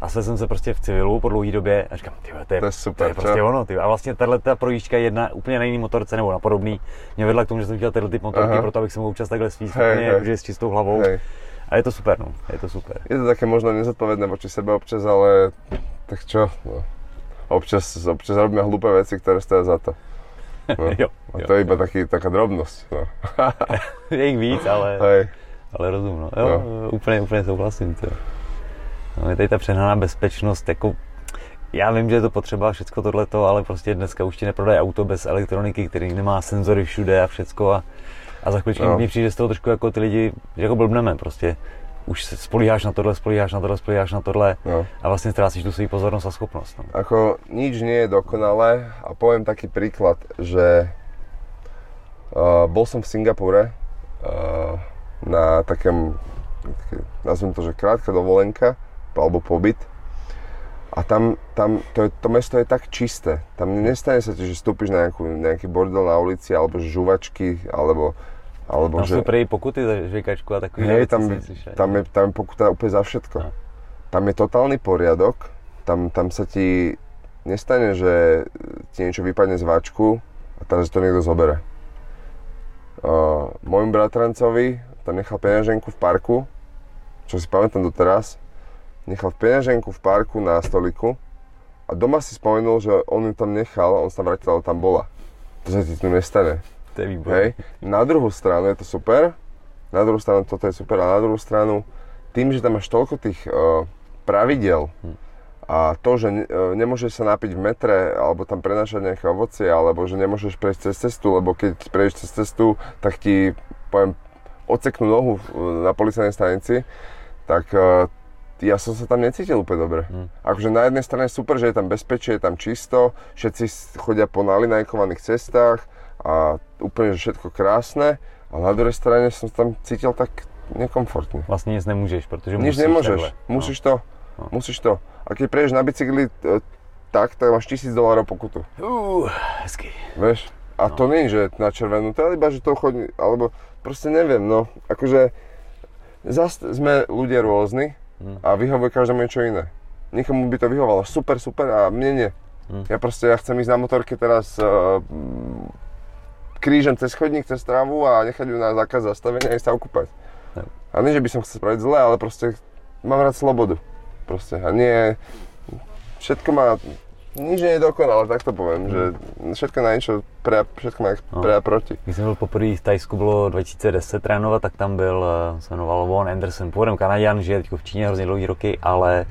a svezl jsem se prostě v civilu po dlouhé době a říkám, ty to je, to je, super, to je prostě čo? ono. Tyjo. A vlastně tahle ta projížďka jedna úplně na jiný motorce nebo na podobný mě vedla k tomu, že jsem chtěl tyhle typ motorky, Aha. proto abych se mohl občas takhle svíst hey, hey. Jakože s čistou hlavou. Hey. A je to super, no. Je to super. Je to také možno nezodpovedné voči sebe občas, ale tak čo, no. Občas, občas robíme hlúpe veci, ktoré stojí za to. No. jo, a to jo, je iba taký, taká drobnosť. No. je ich víc, ale, Hej. Ale rozum, no. Jo, no. úplně, úplně souhlasím. To. No, je tady ta přehnaná bezpečnost, jako já vím, že je to potřeba všechno tohleto, ale prostě dneska už ti neprodají auto bez elektroniky, který nemá senzory všude a všecko a, a za chvíli no. mi přijde z toho trošku jako ty lidi, že jako blbneme prostě. Už spolíháš na tohle, spolíháš na tohle, spolíháš na tohle no. a vlastně ztrácíš tu svou pozornost a schopnost. No. Ako nič nie je dokonalé a poviem taký príklad, že uh, bol som v Singapúre uh, na takém, také, nazvem to, že krátka dovolenka alebo pobyt. A tam, tam to, je, to mesto je tak čisté. Tam nestane sa ti, že vstúpiš na nejakú, nejaký bordel na ulici, alebo žuvačky, alebo alebo tam že... sú prej pokuty za žvejkačku a takové Hej, tam, tam, je, tam je pokuta úplne za všetko. No. Tam je totálny poriadok, tam, tam sa ti nestane, že ti niečo vypadne z váčku a teraz to niekto zobere. Uh, môjmu bratrancovi tam nechal peňaženku v parku, čo si pamätám doteraz, nechal peňaženku v parku na stoliku a doma si spomenul, že on ju tam nechal, on sa vrátil, ale tam bola. To sa ti tu nestane. To je Hej. Na druhú stranu je to super, na druhú stranu toto je super a na druhú stranu tým, že tam máš toľko tých uh, pravidel hm. a to, že ne, uh, nemôžeš sa napiť v metre alebo tam prenašať nejaké ovocie alebo že nemôžeš prejsť cez cestu, lebo keď prejdeš cez cestu, tak ti poviem odseknú nohu na policajnej stanici, tak uh, ja som sa tam necítil úplne dobre. Hmm. Akože na jednej strane super, že je tam bezpečie, je tam čisto, všetci chodia po nalinajkovaných cestách a úplne, že všetko krásne, ale na druhej strane som tam cítil tak nekomfortne. Vlastne nic nemôžeš, pretože Nič nemôžeš, takhle. musíš no. to, no. musíš to. A keď prejdeš na bicykli e, tak, tak máš tisíc dolárov pokutu. Uh, hezky. Vieš? A no. to nie že na červenú, to iba, že to chodí, alebo proste neviem, no, akože zase sme ľudia rôzni, Hmm. A vyhovuje každému niečo iné. Nikomu by to vyhovalo super, super a mne nie. Hmm. Ja proste, ja chcem ísť na motorke teraz uh, krížem cez chodník, cez trávu a nechať ju na zákaz zastavenia a ísť sa okúpať. Hmm. A nie, že by som chcel spraviť zle, ale proste mám rád slobodu. Proste. A nie, všetko má nič nie je dokonalé, tak to poviem, že všetko na niečo pre, všetko má no. pre a proti. Když jsem byl poprvé v Tajsku, bylo 2010 trénovat, tak tam byl, eh, se jmenoval Von Anderson, původem Kanadian, žije teď v Číně hrozně dlouhý roky, ale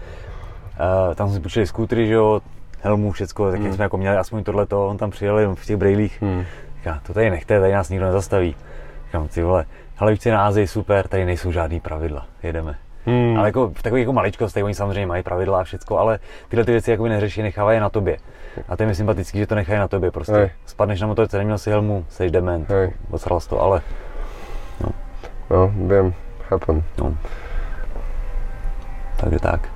uh, tam jsme si počuli skútry, že jo, helmu, všecko, tak mm. jsme jako měli aspoň tohleto, on tam přijel v těch brejlích, mm. říká, to tady nechte, tady nás nikdo nezastaví. Říkám, ty vole, ale víš, na Ázii super, tady nejsou žádný pravidla, jedeme. Hmm. Ale jako v takových jako maličkostech, oni samozřejmě mají pravidla a všechno, ale tyhle ty věci jakoby neřeší, nechávají na tobě. A to je mi sympatický, že to nechají na tobě prostě. Hej. Spadneš na motorce, neměl si helmu, seš dement, Hej. odsral to, ale... No. no, viem, chápem. No. Takže tak.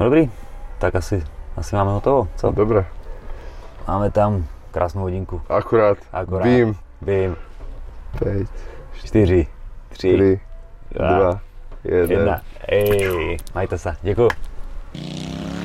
No dobrý, tak asi, asi máme hotovo, co? Dobre. Máme tam krásnou hodinku. Akurát. Akurát. Vím. Vím. 5, 4, 3, 2 Ya, Enak. Eh, mai tersah. Jeku. Jeku.